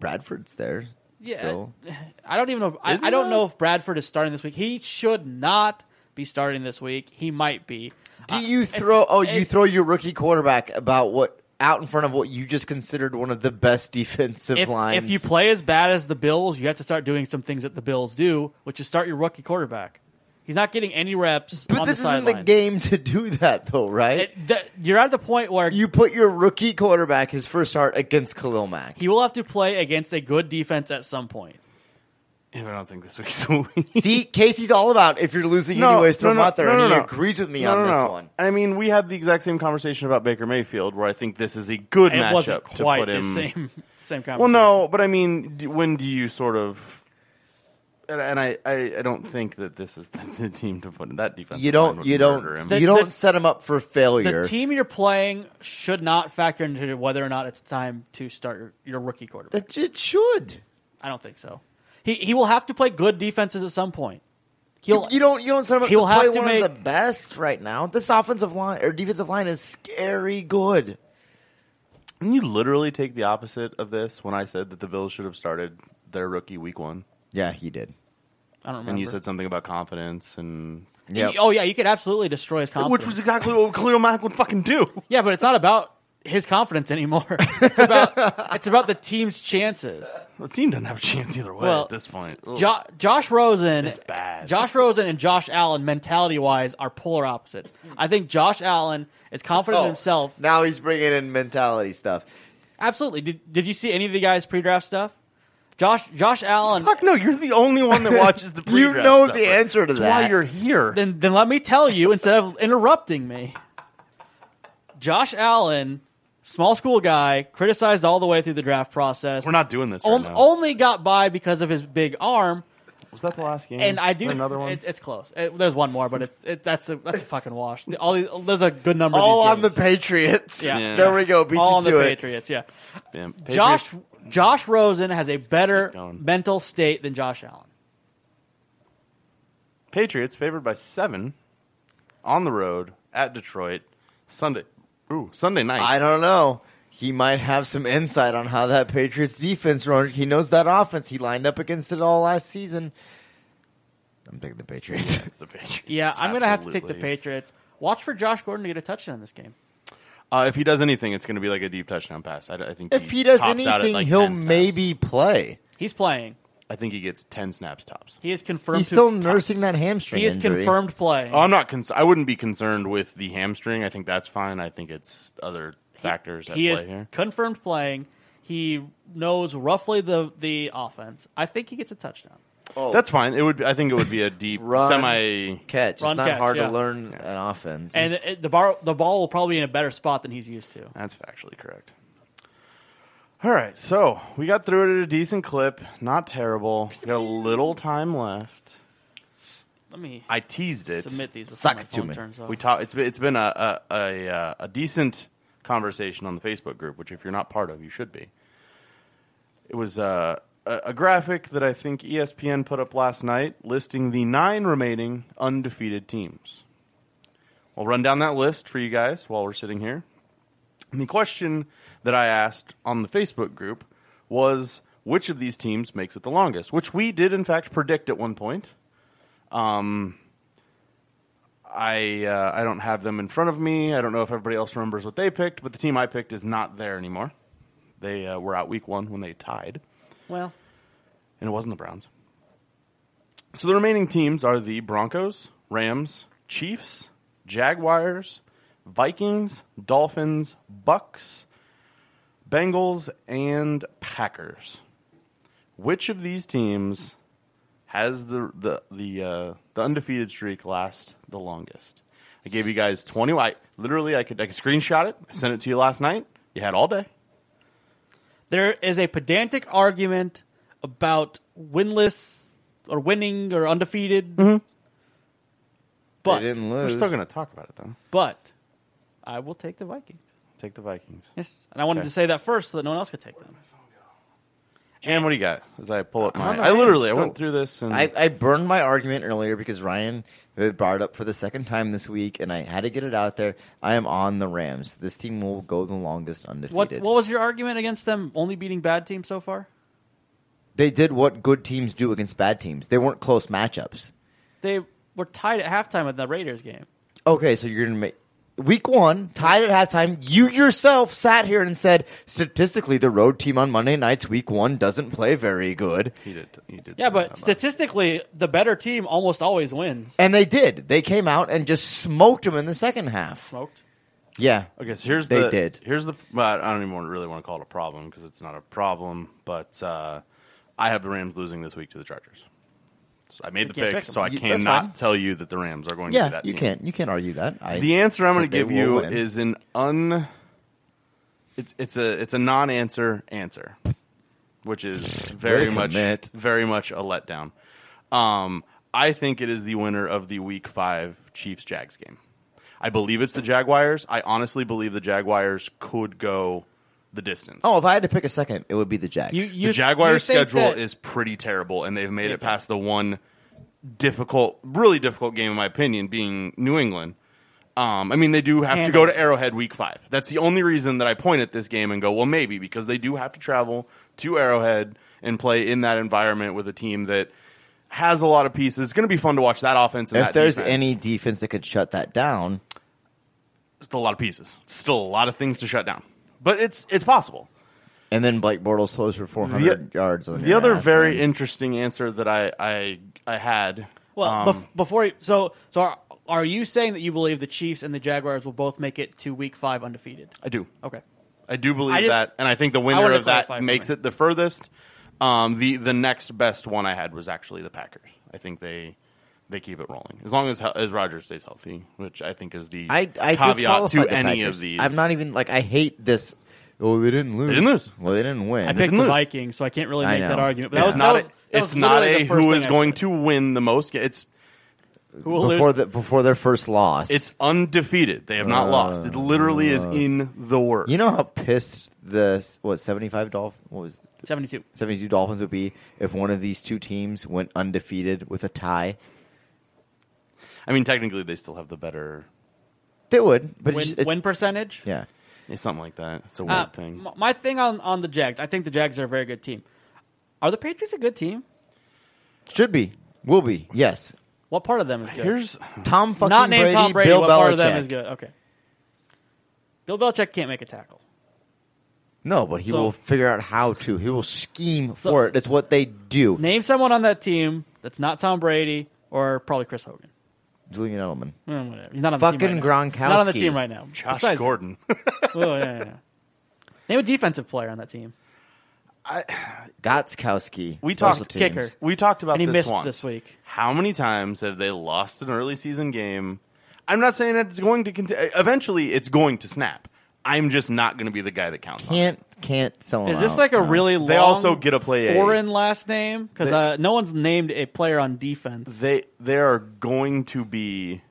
Bradford's there. yeah, Still. I don't even know. If, I, I don't know if Bradford is starting this week. He should not be starting this week. He might be. Do Uh, you throw? Oh, you throw your rookie quarterback about what out in front of what you just considered one of the best defensive if, lines. if you play as bad as the Bills, you have to start doing some things that the Bills do, which is start your rookie quarterback. He's not getting any reps but this the isn't the game to do that, though, right? It- the- you're at the point where you put your rookie quarterback his first start against Khalil Mack. he will have to play against a good defense at some point. Yeah, I don't think this week's the week. See, Casey's all about if you're losing anyways, throw him out there, and he agrees with me No, on no, this no. one. I mean, we had the exact same conversation about Baker Mayfield, where I think this is a good It wasn't matchup to quite put the him. same same conversation. Well, no, but I mean, d- when do you sort of? And, and I, I, I don't think that this is the, the team to put in that defense. You don't, you don't, Him. The- you don't the- set him up for failure. the team you're playing should not factor into whether or not it's time to start your, your rookie quarterback. It, it should. I don't think so. He he will have to play good defenses at some point. You, He'll you don't, you don't set him up he'll to play have to one make- of the best right now. This offensive line or defensive line is scary good. Can you literally take the opposite of this when I said that the Bills should have started their rookie week one, Yeah, he did. I don't remember. and you said something about confidence and. Yep. Oh yeah, you could absolutely destroy his confidence. Which was exactly what Khalil Mack would fucking do. yeah, but it's not about his confidence anymore. It's about it's about the team's chances. The team doesn't have a chance either way Well, at this point. Ugh. Jo- Josh Rosen, It's bad. Josh Rosen and Josh Allen, mentality wise, are polar opposites. I think Josh Allen is confident in Oh, himself. Now he's bringing in mentality stuff. Absolutely. Did Did you see any of the guys pre-draft stuff? Josh Josh Allen. Fuck no, you're the only one that watches the You pre-draft You know stuff, the answer to That's that. why you're here. Then then let me tell you instead of interrupting me. Josh Allen, small school guy, criticized all the way through the draft process. We're not doing this right On- now. only got by because of his big arm, Was that the last game? and I Is do there another one. It, it's close. It- there's one more, but it's it, that's a that's a fucking wash. All these, there's a good number. All of on these the games. Patriots. Yeah. Yeah. There we go. Beat all you on the to it. Patriots. Yeah, Yeah, Josh Patriots- Josh Rosen has a better going. mental state than Josh Allen. Patriots favored by seven on the road at Detroit Sunday. Ooh, Sunday night. I don't know. He might have some insight on how that Patriots defense runs. He knows that offense. He lined up against it all last season. I'm taking the Patriots. It's the Patriots. Yeah, I'm gonna have to take the Patriots. Watch for Josh Gordon to get a touchdown in this game. Uh, if he does anything, it's going to be like a deep touchdown pass. I, I think if he does tops anything, like, he'll maybe play. He's playing. I think he gets ten snaps tops. He is confirmed. He's to- still nursing that hamstring He is injury. confirmed playing. Oh, I'm not. Cons- I wouldn't be concerned with the hamstring. I think that's fine. I think it's other factors at he play is here. confirmed playing. He knows roughly the the offense. I think he gets a touchdown. Oh, That's fine. It would. I think it would be a deep Run. semi. catch. Run it's not catch, hard yeah. to learn an offense. And it, the bar the ball will probably be in a better spot than he's used to. That's factually correct. All right, so we got through it at a decent clip. Not terrible. We got a little time left. Let me I teased it. submit these before Suck my it to phone me. turns off. We talk. It's been, it's been a a, a uh, a decent conversation on the Facebook group, which if you're not part of, you should be. It was uh, a, a graphic that I think ESPN put up last night, listing the nine remaining undefeated teams. I'll run down that list for you guys while we're sitting here. And the question that I asked on the Facebook group was which of these teams makes it the longest, which we did in fact predict at one point. I uh, I don't have them in front of me. I don't know if everybody else remembers what they picked, but the team I picked is not there anymore. They uh, were out week one when they tied, well, and it wasn't the Browns. So the remaining teams are the Broncos, Rams, Chiefs, Jaguars, Vikings, Dolphins, Bucks, Bengals, and Packers. Which of these teams has the the the uh, the undefeated streak last the longest? I gave you guys twenty. I literally I could I could screenshot it. I sent it to you last night. You had all day. there is a pedantic argument about winless or winning or undefeated. Mm-hmm. But they didn't We're still going to talk about it though. but I will take the Vikings. Take the Vikings. Yes, and I wanted Okay. to say that first so that no one else could take them. And what do you got? As I pull up my, on the I literally I Rams, went though. through this and I, I burned my argument earlier because Ryan had brought it up for the second time this week, and I had to get it out there. I am on the Rams. This team will go the longest What undefeated. what was your argument against them only beating bad teams so far? They did what good teams do against bad teams. They weren't close matchups. They were tied at halftime in the Raiders game. Okay, so you're gonna make week one tied at halftime. You yourself sat here and said statistically the road team on Monday nights week one doesn't play very good, He did. He did. Yeah, say but that. statistically, the better team almost always wins. and they did. They came out and just smoked them in the second half. Smoked. Yeah, Okay, so here's They the did. here's the well, I don't even really want to call it a problem because it's not a problem, but uh, I have the Rams losing this week to the Chargers. So I made the can't pick, pick 'em. so I You- cannot tell you that the Rams are going to be yeah. that You team. can't you can't argue that. I, The answer I'm going to give you win. is an un. It's it's a it's a non-answer answer, which is very Way much commit. very much a letdown. Um, I think it is the winner of the Week Five Chiefs Jags game. I believe it's the Jaguars. I honestly believe the Jaguars could go the distance. oh, if I had to pick a second, it would be the Jags. You, you, the Jaguars' schedule that- is pretty terrible, and they've made it past the one difficult, really difficult game, in my opinion, being New England. Um, I mean, they do have to go to Arrowhead week five. That's the only reason that I point at this game and go, well, maybe because they do have to travel to Arrowhead and play in that environment with a team that has a lot of pieces. It's going to be fun to watch that offense. And if that there's defense. any defense that could shut that down, still a lot of pieces, still a lot of things to shut down, but it's it's possible. and then Blake Bortles throws for 400 yards. On The other ass, very then- interesting answer that I I, I had. Well, um, bef- before you, so so are, are you saying that you believe the Chiefs and the Jaguars will both make it to Week Five undefeated? I do. Okay. I do believe I that, and I think the winner of that makes it the furthest. Um, the the next best one I had was actually the Packers. I think they they keep it rolling as long as as Rodgers stays healthy, which I think is the I, I caveat to the any Packers. of these. I'm not even like I hate this. Oh, they didn't lose. They didn't lose. Well, they didn't win. I picked the lose. Vikings, so I can't really I make that argument. But that was, not that was, a, that it's was not literally a the first who thing is I going to win the most. ga- It's Who will before lose? the before their first loss. it's undefeated. They have not lost. It literally is uh, in the word. you know how pissed the what 75 Dolphins what was it? Seventy-two. 72 Dolphins would be if one of these two teams went undefeated with a tie. I mean, technically, they still have the better. They would, but Win, it's, it's, win percentage. yeah. It's something like that. It's a weird Uh, thing. m- my thing on, on the Jags, I think the Jags are a very good team. Are the Patriots a good team? Should be, will be, yes. What part of them is good? Here's Tom fucking Not named Brady, Tom Brady. Bill what Belichick. part of them is good? Okay. Bill Belichick can't make a tackle. No, but he So- will figure out how to. He will scheme So- for it. That's what they do. Name someone on that team that's not Tom Brady or probably Chris Hogan. Julian Edelman. Eh, whatever. He's not on the Fucking team right now. Not on the team right now. Josh Besides- Gordon. Oh, yeah, yeah, yeah. Name a defensive player on that team. Gostkowski. We special talked- teams. Kicker. We talked about And he this missed once. this week. How many times have they lost an early season game? I'm not saying that it's going to continue. Eventually, it's going to snap. I'm just not going to be the guy that counts on. it. Can't can't sell him Is this out. like a No. really long They also get a play a- foreign last name? Because They- uh, no one's named a player on defense. They they are going to be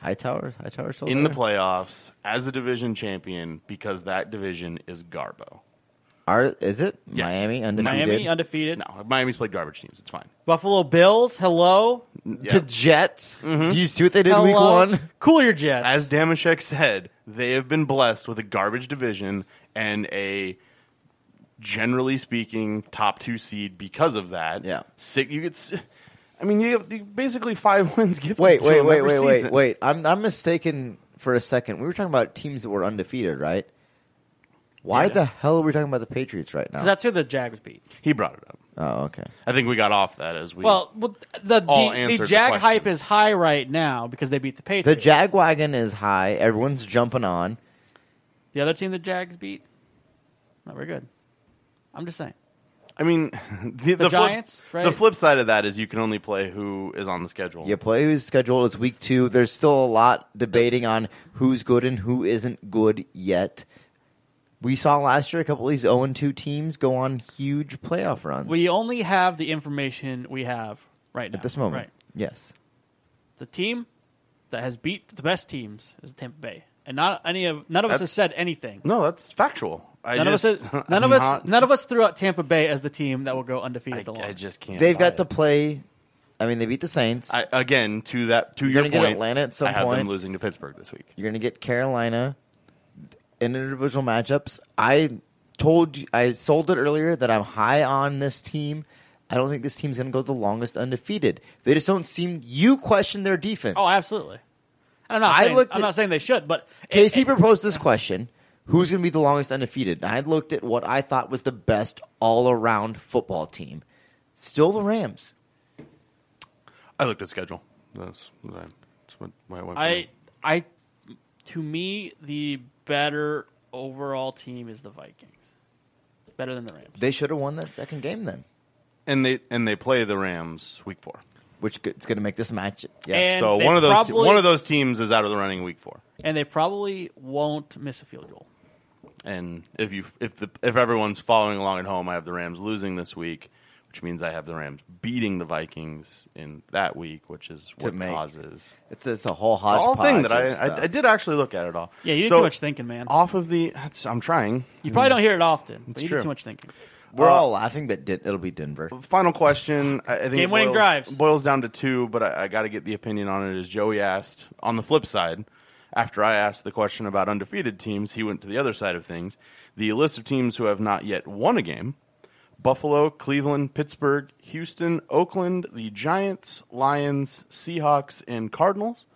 high Hightower? Hightower still in the there? playoffs as a division champion because that division is Garbo. Are is it Yes. Miami undefeated? Miami undefeated. No, Miami's played garbage teams. It's fine. Buffalo Bills. Hello. to Jets. Mm-hmm. Do you see what they did Hello. week one? Cool your jets. As Damashek said, they have been blessed with a garbage division and a generally speaking top two seed because of that. Yeah. Sick. You get. s- I mean, you have you basically five wins. Gifted Wait, to wait, them wait, every wait, wait, season. wait. I'm I'm mistaken for a second. We were talking about teams that were undefeated, right? Why Yeah. the hell are we talking about the Patriots right now? 'Cause that's who the Jags beat. He brought it up. oh, okay. I think we got off that as we. Well, well, the All the, answered the the Jag question. hype is high right now because they beat the Patriots. The jag wagon is high. Everyone's jumping on. The other team the Jags beat, not very good. I'm just saying. I mean, the, the, Giants, flip, right? The flip side of that is you can only play who is on the schedule. You play who's scheduled. It's week two. There's still a lot debating on who's good and who isn't good yet. We saw last year a couple of these 0 2 teams go on huge playoff runs. We only have the information we have right now. at this moment. right? Yes. The team that has beat the best teams is Tampa Bay, and not any of none of us That's- has said anything. No, that's factual. I None just, of us, has, none of I'm us, not- none of us threw out Tampa Bay as the team that will go undefeated. the I, I just can't. They've buy got it. to play. I mean, they beat the Saints. I, again, to that to You're your gonna get point, Atlanta at some I have them losing to Pittsburgh this week. You're going to get Carolina in individual matchups. I told you, I sold it earlier that I'm high on this team I don't think this team's going to go the longest undefeated. They just don't seem. You question their defense. Oh, absolutely. I'm not I saying, looked I'm at- not saying they should, but Casey it- proposed this question: Who's going to be the longest undefeated? And I looked at what I thought was the best all-around football team. Still the Rams. I looked at schedule. That's, what I- that's what my wife. I, I, to me, the better overall team is the Vikings. Better than the Rams. They should have won that second game then, and they and they play the Rams week four. which is going to make this match. Yeah. And so they one of those probably- one of those teams is out of the running week four. and they probably won't miss a field goal. And if you if the if everyone's following along at home, I have the Rams losing this week, which means I have the Rams beating the Vikings in that week, which is what make- causes. It's, it's a whole It's a whole thing that I. I I did actually look at it all. Yeah, you did So, too much thinking, man. Off of the, that's, I'm trying. You probably don't hear it often, but It's you true. do too much thinking. We're Uh, all laughing, but Den- it'll be Denver. Final question. I I think it Game-winning boils, drives. boils down to two, but I, I got to get the opinion on it. As Joey asked, on the flip side, after I asked the question about undefeated teams, he went to the other side of things. The list of teams who have not yet won a game: Buffalo, Cleveland, Pittsburgh, Houston, Oakland, the Giants, Lions, Seahawks, and Cardinals.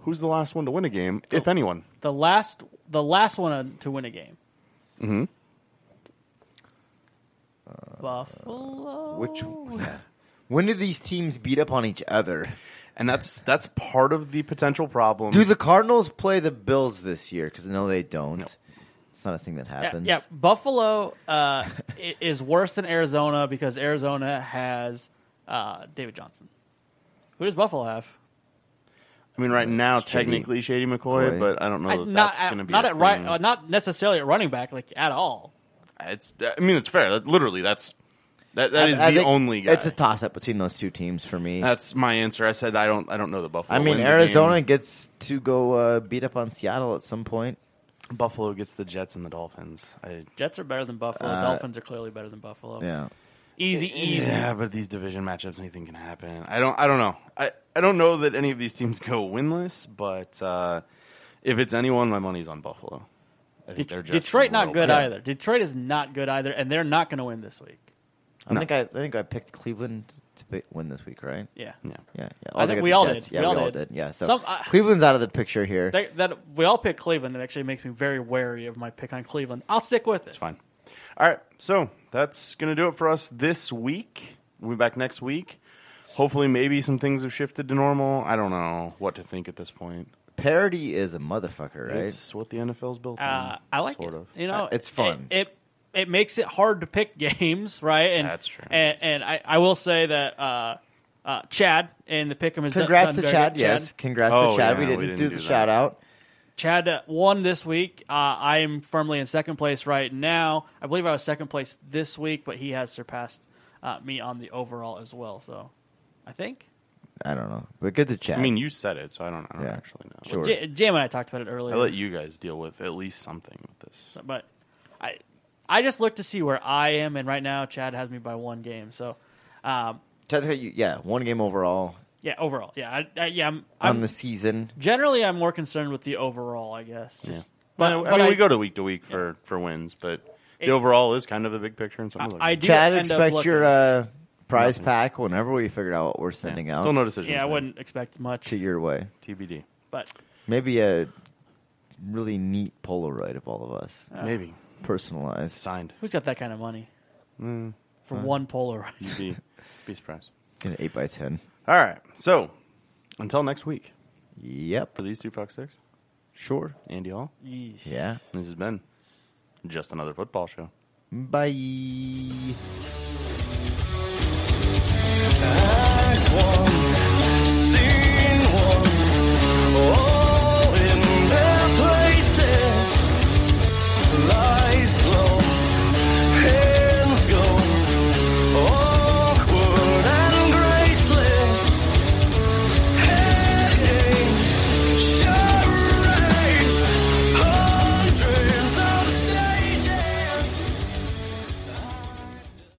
Who's the last one to win a game, if anyone? The last, the last one to win a game. Mm-hmm. Buffalo. Which when do these teams beat up on each other? And that's that's part of the potential problem. Do the Cardinals play the Bills this year? Because no, they don't. No. It's not a thing that happens. yeah, Buffalo uh, is worse than Arizona because Arizona has uh, David Johnson. Who does Buffalo have? I mean, right now, Shady technically Shady McCoy, McCoy. but I don't know I- not that's going to be not a at right, uh, not necessarily at running back, like at all. It's. I mean, it's fair. That, literally, that's that. That I- is I the only guy. It's a toss up between those two teams for me. that's my answer. I said I don't. I don't know the Buffalo. I mean, wins Arizona game. gets to go uh, beat up on Seattle at some point. Buffalo gets the Jets and the Dolphins. I, Jets are better than Buffalo. Uh, Dolphins are clearly better than Buffalo. Yeah. Easy, easy. Yeah, but these division matchups, anything can happen. I don't. I don't know. I. I don't know that any of these teams go winless, but uh, if it's anyone, my money's on Buffalo. I think they're just Detroit not good bad. either. Detroit is not good either, and they're not going to win this week. I No. think I, I think I picked Cleveland to pick, win this week, right? Yeah, Yeah. Yeah, yeah. I think we all Jets. did. Yeah, We all all did. did. Yeah, so Some- uh, Cleveland's out of the picture here. That, that we all pick Cleveland. It actually makes me very wary of my pick on Cleveland. I'll stick with it. It's fine. All right, so that's gonna do it for us this week. We'll be back next week. Hopefully, maybe some things have shifted to normal. I don't know what to think at this point. Parody is a motherfucker, right? It's what the NFL's built Uh, on. I like sort it. of. You know, Uh, it's fun. It, it it makes it hard to pick games, right? And That's true. And, and I, I will say that uh, uh, Chad and the pick'em has done- Congrats done to very Chad. good. Yes, congrats Oh, to Chad. yeah, we, didn't we didn't do do the that. shout out. Chad uh, won this week. Uh, I am firmly in second place right now. I believe I was second place this week, but he has surpassed uh, me on the overall as well. So I think I don't know, but good to chat. I mean, you said it, so I don't. I don't Yeah. actually know. Sure. J- Jam and I talked about it earlier. I let you guys deal with at least something with this. but I I just look to see where I am, and right now Chad has me by one game. So um, Chad's you- yeah, one game overall yeah, overall, yeah, I, I, yeah. I'm, on I'm the season. generally I'm more concerned with the overall, I guess. Yeah. Just- But, But, I but mean, we go to week to week for for wins, but the It- overall is kind of the big picture and something. to look I at. do Chad, expect your uh, prize Nothing. pack whenever we figure out what we're sending Yeah, out Still no decision. Yeah, I wouldn't expect much, to your way. TBD. but Maybe a really neat Polaroid of all of us, Maybe personalized. signed. who's got that kind of money Mm, for one Polaroid? you'd be be surprised. An eight by ten. All right. So until next week, Yep. for these two fuck sticks, Sure. Andy Hall. Yeesh. Yeah. This has been just another football show. Bye. Ah.